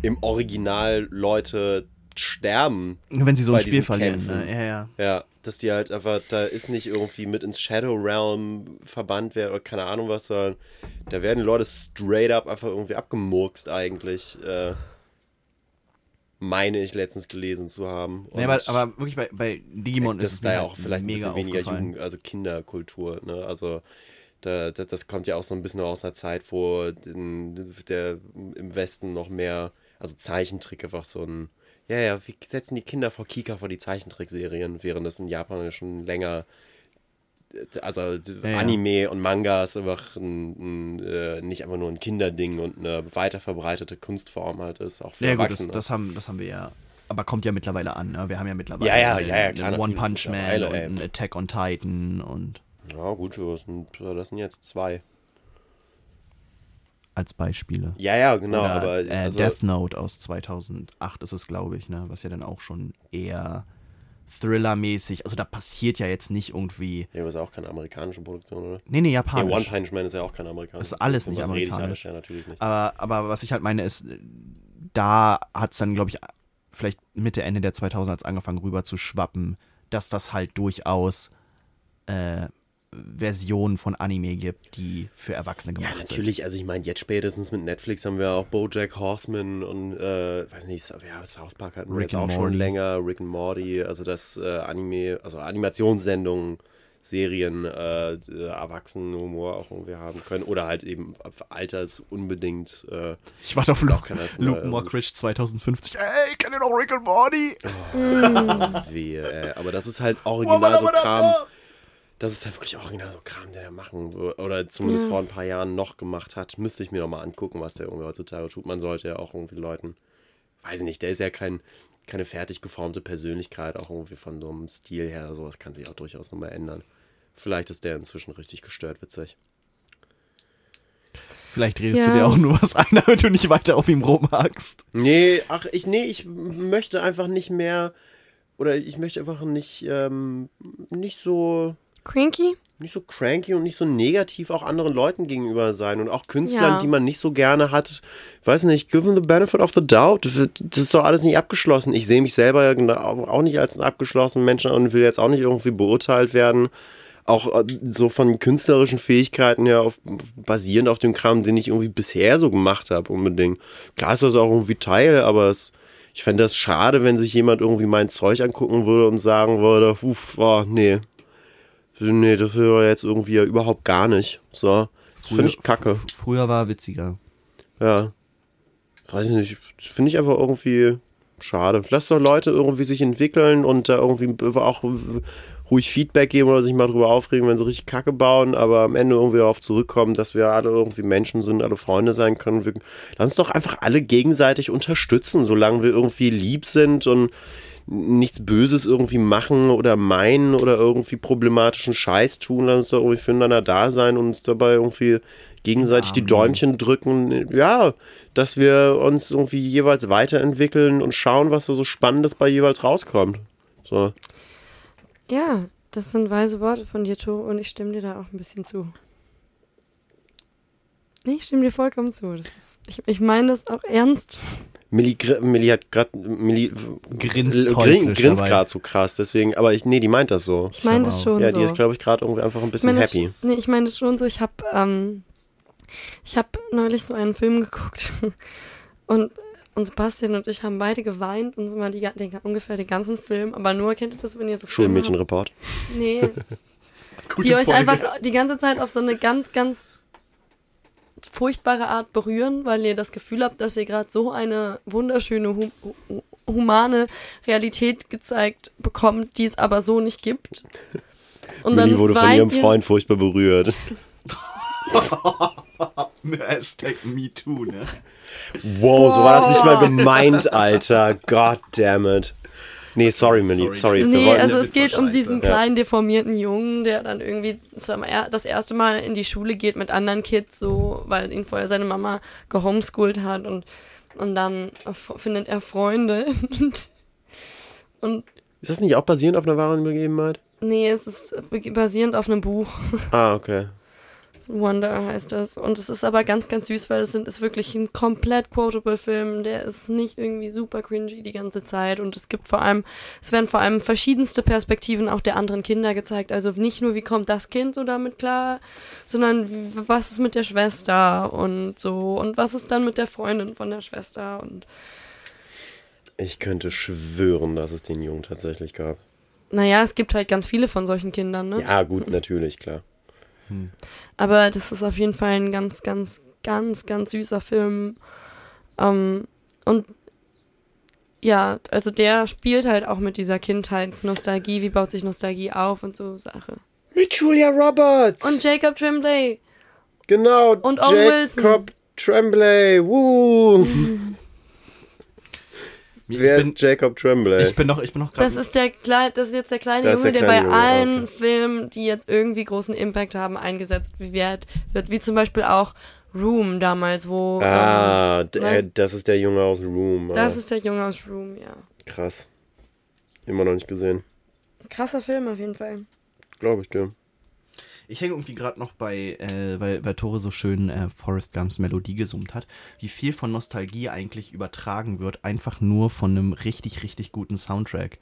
im Original Leute sterben. Wenn sie so ein Spiel verlieren. Ne? Ja, ja. Ja, dass die halt einfach, da ist nicht irgendwie mit ins Shadow Realm verbannt werden oder keine Ahnung was, sondern da werden Leute straight up einfach irgendwie abgemurkst eigentlich. Äh, meine ich letztens gelesen zu haben. Nee, aber, Und- aber wirklich bei, bei Digimon das ist es da ja halt auch vielleicht ein mega bisschen weniger. Jugend, also Kinderkultur, ne? Also da, da, das kommt ja auch so ein bisschen aus einer Zeit, wo in, der, im Westen noch mehr, also Zeichentrick einfach so ein, ja, ja, wir setzen die Kinder vor Kika vor die Zeichentrickserien, während das in Japan ja schon länger, also ja. Anime und Mangas einfach ein, ein, äh, nicht einfach nur ein Kinderding und eine weiter verbreitete Kunstform halt ist, auch für Ja, gut, das, Erwachsene. das, haben, das haben wir ja. Aber kommt ja mittlerweile an. Ne? Wir haben ja mittlerweile Ja, ja, ja, ja, One Punch Man und Attack on Titan und ja, gut, das sind, das sind jetzt zwei. Als Beispiele. Ja, ja, genau, Oder, aber äh, also, Death Note aus 2008 ist es, glaube ich, ne? was ja dann auch schon eher Thriller-mäßig, also da passiert ja jetzt nicht irgendwie, Ja, aber ist auch keine amerikanische Produktion, oder? nee, nee, Nee, japanisch. One Punch Man ist ja auch keine amerikanische Ist alles nicht ich amerikanisch. alles? Ja, natürlich nicht. aber, aber was ich halt meine ist, da hat es dann, glaube ich, vielleicht Mitte, Ende der 2000er hat's angefangen rüber zu schwappen, dass das halt durchaus äh, Versionen von Anime gibt, die für Erwachsene Ja, gemacht sind. natürlich. Also ich meine, jetzt spätestens mit Netflix haben wir auch BoJack Horseman und, äh, weiß nicht, ja, South Park hatten wir jetzt auch schon Morty. länger. Rick and Morty, also das äh, Anime, also Animationssendungen, Serien, äh, äh, Erwachsenenhumor auch irgendwie haben können. Oder halt eben altersunbedingt. Äh, Ich warte auf Luke, Luke neuer Mockridge 2050. Ey, kennt ihr noch Rick and Morty? wehe, äh, aber das ist halt original so Kram. Das ist halt wirklich original so Kram, der da machen oder zumindest vor ein paar Jahren noch gemacht hat. Müsste ich mir noch mal angucken, was der irgendwie heutzutage tut. Man sollte ja auch irgendwie Leuten, weiß ich nicht, der ist ja kein, keine fertig geformte Persönlichkeit, auch irgendwie von so einem Stil her. Sowas kann sich auch durchaus nochmal ändern. Vielleicht ist der inzwischen richtig gestört witzig. Vielleicht redest Ja. du dir auch nur was ein, damit du nicht weiter auf ihm rumhackst. Nee, ach, ich, nee, ich möchte einfach nicht mehr, oder ich möchte einfach nicht, ähm, nicht so, Cranky? nicht so cranky und nicht so negativ auch anderen Leuten gegenüber sein und auch Künstlern, Ja. die man nicht so gerne hat. Weiß nicht, give them the benefit of the doubt. Das ist doch alles nicht abgeschlossen. Ich sehe mich selber ja auch nicht als einen abgeschlossenen Menschen und will jetzt auch nicht irgendwie beurteilt werden. Auch äh, so von künstlerischen Fähigkeiten her auf, basierend auf dem Kram, den ich irgendwie bisher so gemacht habe, unbedingt. Klar ist das auch irgendwie Teil, aber es, ich fände das schade, wenn sich jemand irgendwie mein Zeug angucken würde und sagen würde, uff, oh, nee, Nee, das will er jetzt irgendwie ja überhaupt gar nicht. So. Das finde ich kacke. Früher war witziger. Ja. Weiß ich nicht. Finde ich einfach irgendwie schade. Lass doch Leute irgendwie sich entwickeln und da irgendwie auch ruhig Feedback geben oder sich mal drüber aufregen, wenn sie richtig Kacke bauen, aber am Ende irgendwie darauf zurückkommen, dass wir alle irgendwie Menschen sind, alle Freunde sein können. Wir, lass uns doch einfach alle gegenseitig unterstützen, solange wir irgendwie lieb sind und nichts Böses irgendwie machen oder meinen oder irgendwie problematischen Scheiß tun, lass uns doch irgendwie füreinander da sein und uns dabei irgendwie gegenseitig die Amen. Däumchen drücken. Ja, dass wir uns irgendwie jeweils weiterentwickeln und schauen, was da so Spannendes bei jeweils rauskommt. So. Ja, das sind weise Worte von dir, To, und ich stimme dir da auch ein bisschen zu. Nee, ich stimme dir vollkommen zu. Das ist, ich ich meine das auch ernst. Milli, gr- Milli hat gerade Milli Grinst grinst gerade so krass, deswegen, aber ich, nee, die meint das so. Ich meine das schon Ja, so. die ist, glaube ich, gerade irgendwie einfach ein ich bisschen das, happy. nee, ich meine das schon so. Ich habe ähm, ich habe neulich so einen Film geguckt und und Sebastian und ich haben beide geweint und so mal die, den, ungefähr den ganzen Film, aber nur kennt ihr das, wenn ihr so? Schulmädchenreport. Nee, Gute die euch Folge. einfach die ganze Zeit auf so eine ganz, ganz furchtbare Art berühren, weil ihr das Gefühl habt, dass ihr gerade so eine wunderschöne hum hu- humane Realität gezeigt bekommt, die es aber so nicht gibt. Und Millie wurde von ihrem ihr- Freund furchtbar berührt. Hashtag MeToo, ne? Wow, so war das nicht mal gemeint, Alter. God damn it. Nee, sorry, Millie. Sorry. Nee, also es geht um diesen kleinen deformierten Jungen, der dann irgendwie zum er das erste Mal in die Schule geht mit anderen Kids, so, weil ihn vorher seine Mama gehomeschoolt hat und, und dann findet er Freunde. und, und Ist das nicht auch basierend auf einer wahren Begebenheit? nee, es ist basierend auf einem Buch. Ah, okay. Wonder heißt das. Und es ist aber ganz, ganz süß, weil es sind, ist wirklich ein komplett quotable Film. Der ist nicht irgendwie super cringy die ganze Zeit. Und es gibt vor allem, es werden vor allem verschiedenste Perspektiven auch der anderen Kinder gezeigt. Also nicht nur, wie kommt das Kind so damit klar, sondern wie, was ist mit der Schwester und so. Und was ist dann mit der Freundin von der Schwester und Ich könnte schwören, dass es den Jungen tatsächlich gab. naja, es gibt halt ganz viele von solchen Kindern, ne? Ja, gut, natürlich, klar. Aber das ist auf jeden Fall ein ganz, ganz, ganz, ganz süßer Film. Ähm, und ja, also der spielt halt auch mit dieser Kindheitsnostalgie, wie baut sich Nostalgie auf und so Sache. Mit Julia Roberts. Und Jacob Tremblay. genau. und Owen Wilson. Jacob Tremblay. Woo. Wer ich, bin, ist Jacob Tremblay? ich bin noch, ich bin noch gerade. Das ist der kleine, das ist jetzt der kleine Das Junge, der der, bei Junge, allen okay. Filmen, die jetzt irgendwie großen Impact haben, eingesetzt wird, wird wie zum Beispiel auch Room damals, wo ah, ne? äh, das ist der Junge aus Room. ähm, das ah, ist der Junge aus Room, ja. krass. Immer noch nicht gesehen. Krasser Film auf jeden Fall. Glaube ich dir. Ich hänge irgendwie gerade noch bei, äh, weil, weil Tore so schön äh, Forrest Gumps Melodie gesummt hat, wie viel von Nostalgie eigentlich übertragen wird, einfach nur von einem richtig, richtig guten Soundtrack.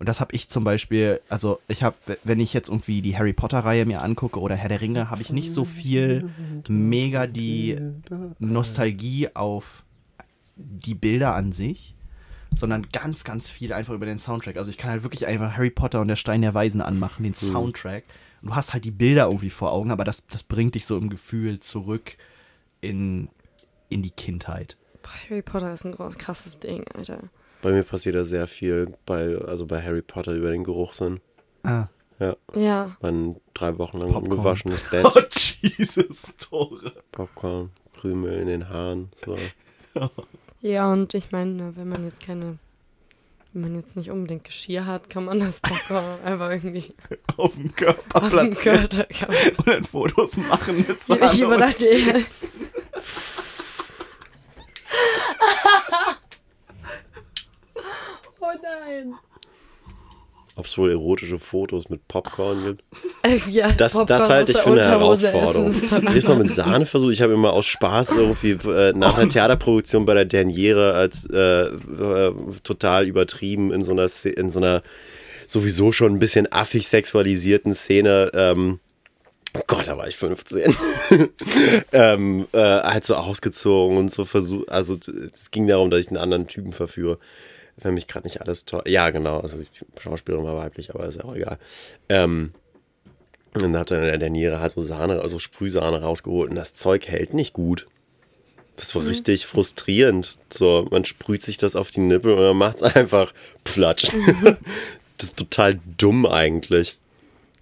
Und das habe ich zum Beispiel, also ich habe, wenn ich jetzt irgendwie die Harry Potter-Reihe mir angucke oder Herr der Ringe, habe ich nicht so viel mega die Nostalgie auf die Bilder an sich, sondern ganz, ganz viel einfach über den Soundtrack. Also ich kann halt wirklich einfach Harry Potter und der Stein der Weisen anmachen, den Soundtrack. Und du hast halt die Bilder irgendwie vor Augen, aber das, das bringt dich so im Gefühl zurück in, in die Kindheit. Harry Potter ist ein krasses Ding, Alter. Bei mir passiert da sehr viel, bei, also bei Harry Potter über den Geruchssinn. Ah. Ja, Ja. man drei Wochen lang Popcorn. ungewaschenes Oh, Bett, Jesus, Tore. Popcorn, Krümel in den Haaren. So. Ja, und ich meine, wenn man jetzt keine, wenn man jetzt nicht unbedingt Geschirr hat, kann man das Popcorn einfach irgendwie Auf dem Körper auf dem platzieren Körper. Und dann Fotos machen mit Sahne ich überdachte eher. Oh nein. Ob es wohl erotische Fotos mit Popcorn gibt? Äh, ja, Das, Popcorn das halte ich für eine Herausforderung. Jedes Mal mit Sahne versucht. Ich habe immer aus Spaß irgendwie äh, nach einer Theaterproduktion bei der Derniere als äh, äh, total übertrieben in so einer in so einer sowieso schon ein bisschen affig sexualisierten Szene. Ähm, oh Gott, da war ich 15. ähm, äh, halt so ausgezogen und so versucht. Also es ging darum, dass ich einen anderen Typen verführe. Wenn mich gerade nicht alles toll. Ja, genau. Also Schauspielerin war weiblich, aber ist ja auch egal. Ähm, und dann hat er in der Niere halt so Sahne, also Sprühsahne rausgeholt und das Zeug hält nicht gut. Das war richtig frustrierend. So, man sprüht sich das auf die Nippel und dann macht es einfach platsch. das ist total dumm eigentlich.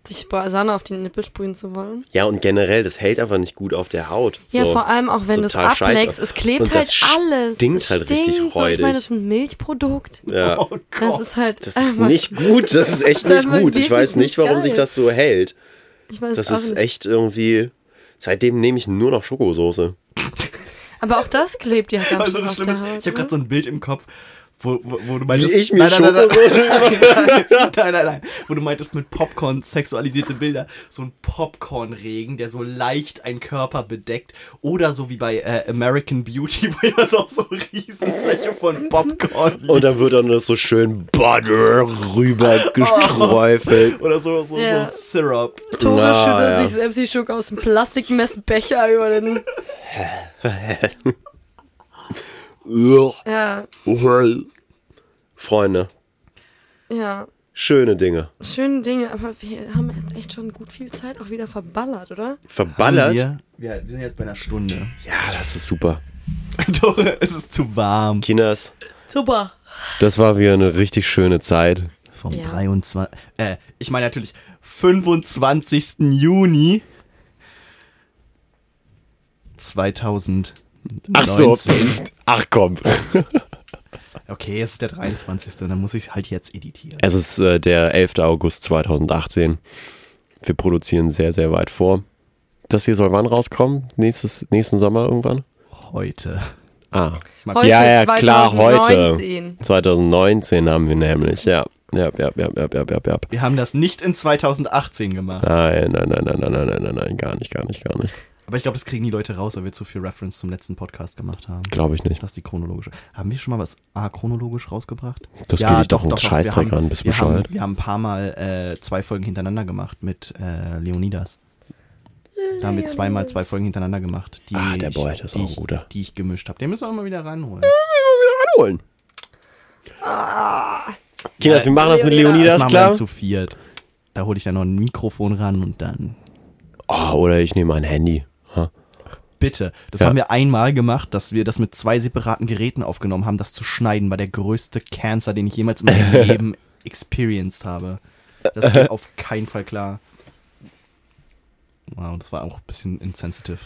Sich Sahne auf die Nippel sprühen zu wollen. Ja, und generell, das hält einfach nicht gut auf der Haut. Ja, so. vor allem auch wenn du es ableckst, es klebt Und halt das alles. stinkt es halt richtig stinkt so. Ich meine, räudig. das ist ein Milchprodukt. Ja. Oh Das ist halt. Das ist nicht gut, das ist echt nicht einfach gut. Ich weiß nicht, warum geil. sich das so hält. Ich weiß Das auch ist nicht. echt irgendwie. Seitdem nehme ich nur noch Schokosoße. Aber auch das klebt ja ganz Also das Schlimme ist, ich habe gerade ne? so ein Bild im Kopf, wo, wo, wo du meintest... ich mir nein, nein, nein, Schokosoße nein, nein, nein, nein, nein, wo du meintest mit Popcorn sexualisierte Bilder, so ein Popcornregen, der so leicht einen Körper bedeckt oder so wie bei äh, American Beauty, wo ja so auf so eine Riesenfläche von Popcorn liegt. Und dann wird dann das so schön Butter rüber gesträufelt. oder so, so, Ja. so Syrup. Tore Na, schüttelt ja. sich selbst die Schuck aus dem Plastikmessbecher über den. Ja, Freunde, ja. schöne Dinge. Schöne Dinge, aber wir haben jetzt echt schon gut viel Zeit auch wieder verballert, oder? Verballert? Wir, wir, wir sind jetzt bei einer Stunde. Ja, das ist super. Tore, es ist zu warm. Kinas, Super. Das war wieder eine richtig schöne Zeit. Vom Ja. 23. Äh, ich meine natürlich 25. Juni 2019. Ach so. Ach komm. Okay, es ist der 23. Dann muss ich halt jetzt editieren. Es ist äh, der 11. August 2018. Wir produzieren sehr, sehr weit vor. Das hier soll wann rauskommen? Nächstes, nächsten Sommer irgendwann? Heute. Ah. Heute, ja, ja, klar, heute. 2019. 2019 haben wir nämlich, ja. Ja, ja, ja, ja, ja, ja, ja. Wir haben das nicht in 2018 gemacht. Nein, nein, nein, nein, nein, nein, nein, nein, nein, gar nicht, gar nicht, gar nicht. Aber ich glaube, das kriegen die Leute raus, weil wir zu viel Reference zum letzten Podcast gemacht haben. Glaube ich nicht. Das ist die chronologische. Haben wir schon mal was achronologisch rausgebracht? Das geht dich doch einen Scheißdreck wir haben- an, bist wir haben, bescheuert. wir haben ein paar Mal äh, zwei Folgen hintereinander gemacht mit äh, Leonidas. Da haben wir zweimal zwei Folgen hintereinander gemacht, die, Ah, der ich, Boy, das ist die, auch ein ich, guter. die ich gemischt habe. Den müssen wir mal wieder ranholen. Anholen. Kinders, wir machen das mit Das Leonidas, machen wir klar? dann zu viert. Da hole ich dann noch ein Mikrofon ran und dann. Oh, oder ich nehme ein Handy. Bitte. Das Ja. haben wir einmal gemacht, dass wir das mit zwei separaten Geräten aufgenommen haben. Das zu schneiden war der größte Cancer, den ich jemals in meinem Leben experienced habe. Das geht auf keinen Fall klar. Wow, das war auch ein bisschen insensitive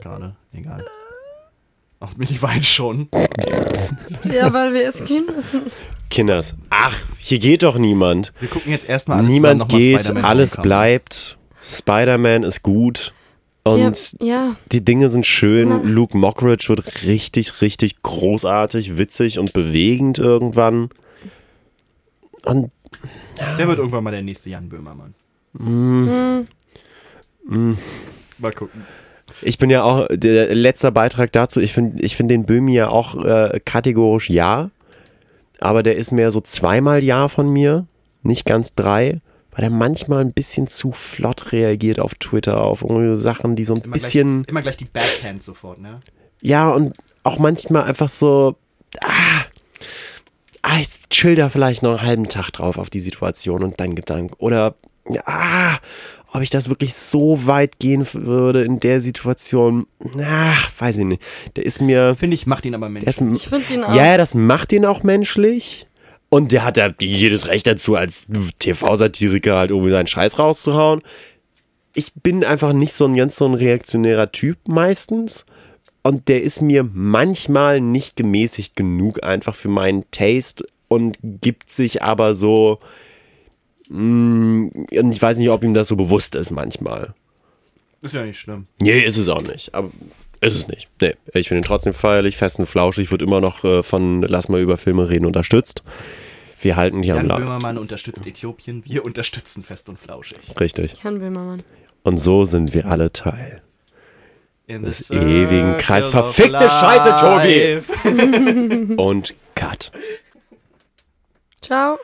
gerade. Egal. Ach, Milli weint schon. Ja, weil wir jetzt gehen müssen. Kinders, ach, hier geht doch niemand. Wir gucken jetzt erstmal alles Niemand geht, alles bleibt. Spider-Man ist gut. Und ja, ja. die Dinge sind schön. Na. Luke Mockridge wird richtig, richtig großartig, witzig und bewegend irgendwann. Und Der wird irgendwann mal der nächste Jan Böhmermann. Hm, Mal gucken. ich bin ja auch, der letzter Beitrag dazu, ich finde ich find den Böhmi ja auch äh, kategorisch ja. Aber der ist mehr so zweimal ja von mir, nicht ganz drei, weil er manchmal ein bisschen zu flott reagiert auf Twitter, auf irgendwie Sachen, die so ein Immer bisschen. Gleich, immer gleich die Backhand sofort, ne? Ja, und auch manchmal einfach so, ah, ah, ich chill da vielleicht noch einen halben Tag drauf auf die Situation und dann Gedanken. Oder, ah, ob ich das wirklich so weit gehen würde in der Situation, ach, weiß ich nicht. Der ist mir, Finde ich, macht ihn aber der ist, menschlich. Ich finde ihn auch. ja, das macht ihn auch menschlich. Und der hat ja jedes Recht dazu, als TV-Satiriker halt irgendwie seinen Scheiß rauszuhauen. Ich bin einfach nicht so ein ganz so ein reaktionärer Typ meistens. Und der ist mir manchmal nicht gemäßigt genug einfach für meinen Taste und gibt sich aber so. mm, Und ich weiß nicht, ob ihm das so bewusst ist manchmal. Ist ja nicht schlimm. Nee, ist es auch nicht. Aber ist es nicht. Nee, ich finde ihn trotzdem feierlich, fest und flauschig, wird immer noch äh, von Lass mal über Filme reden unterstützt. Wir halten am Jan Laden. Böhmermann unterstützt Äthiopien, wir unterstützen Fest und Flauschig. Richtig. Jan Böhmermann. Und so sind wir alle Teil. In Des ewigen Kreis. Verfickte Scheiße, Tobi! Und Cut. Ciao.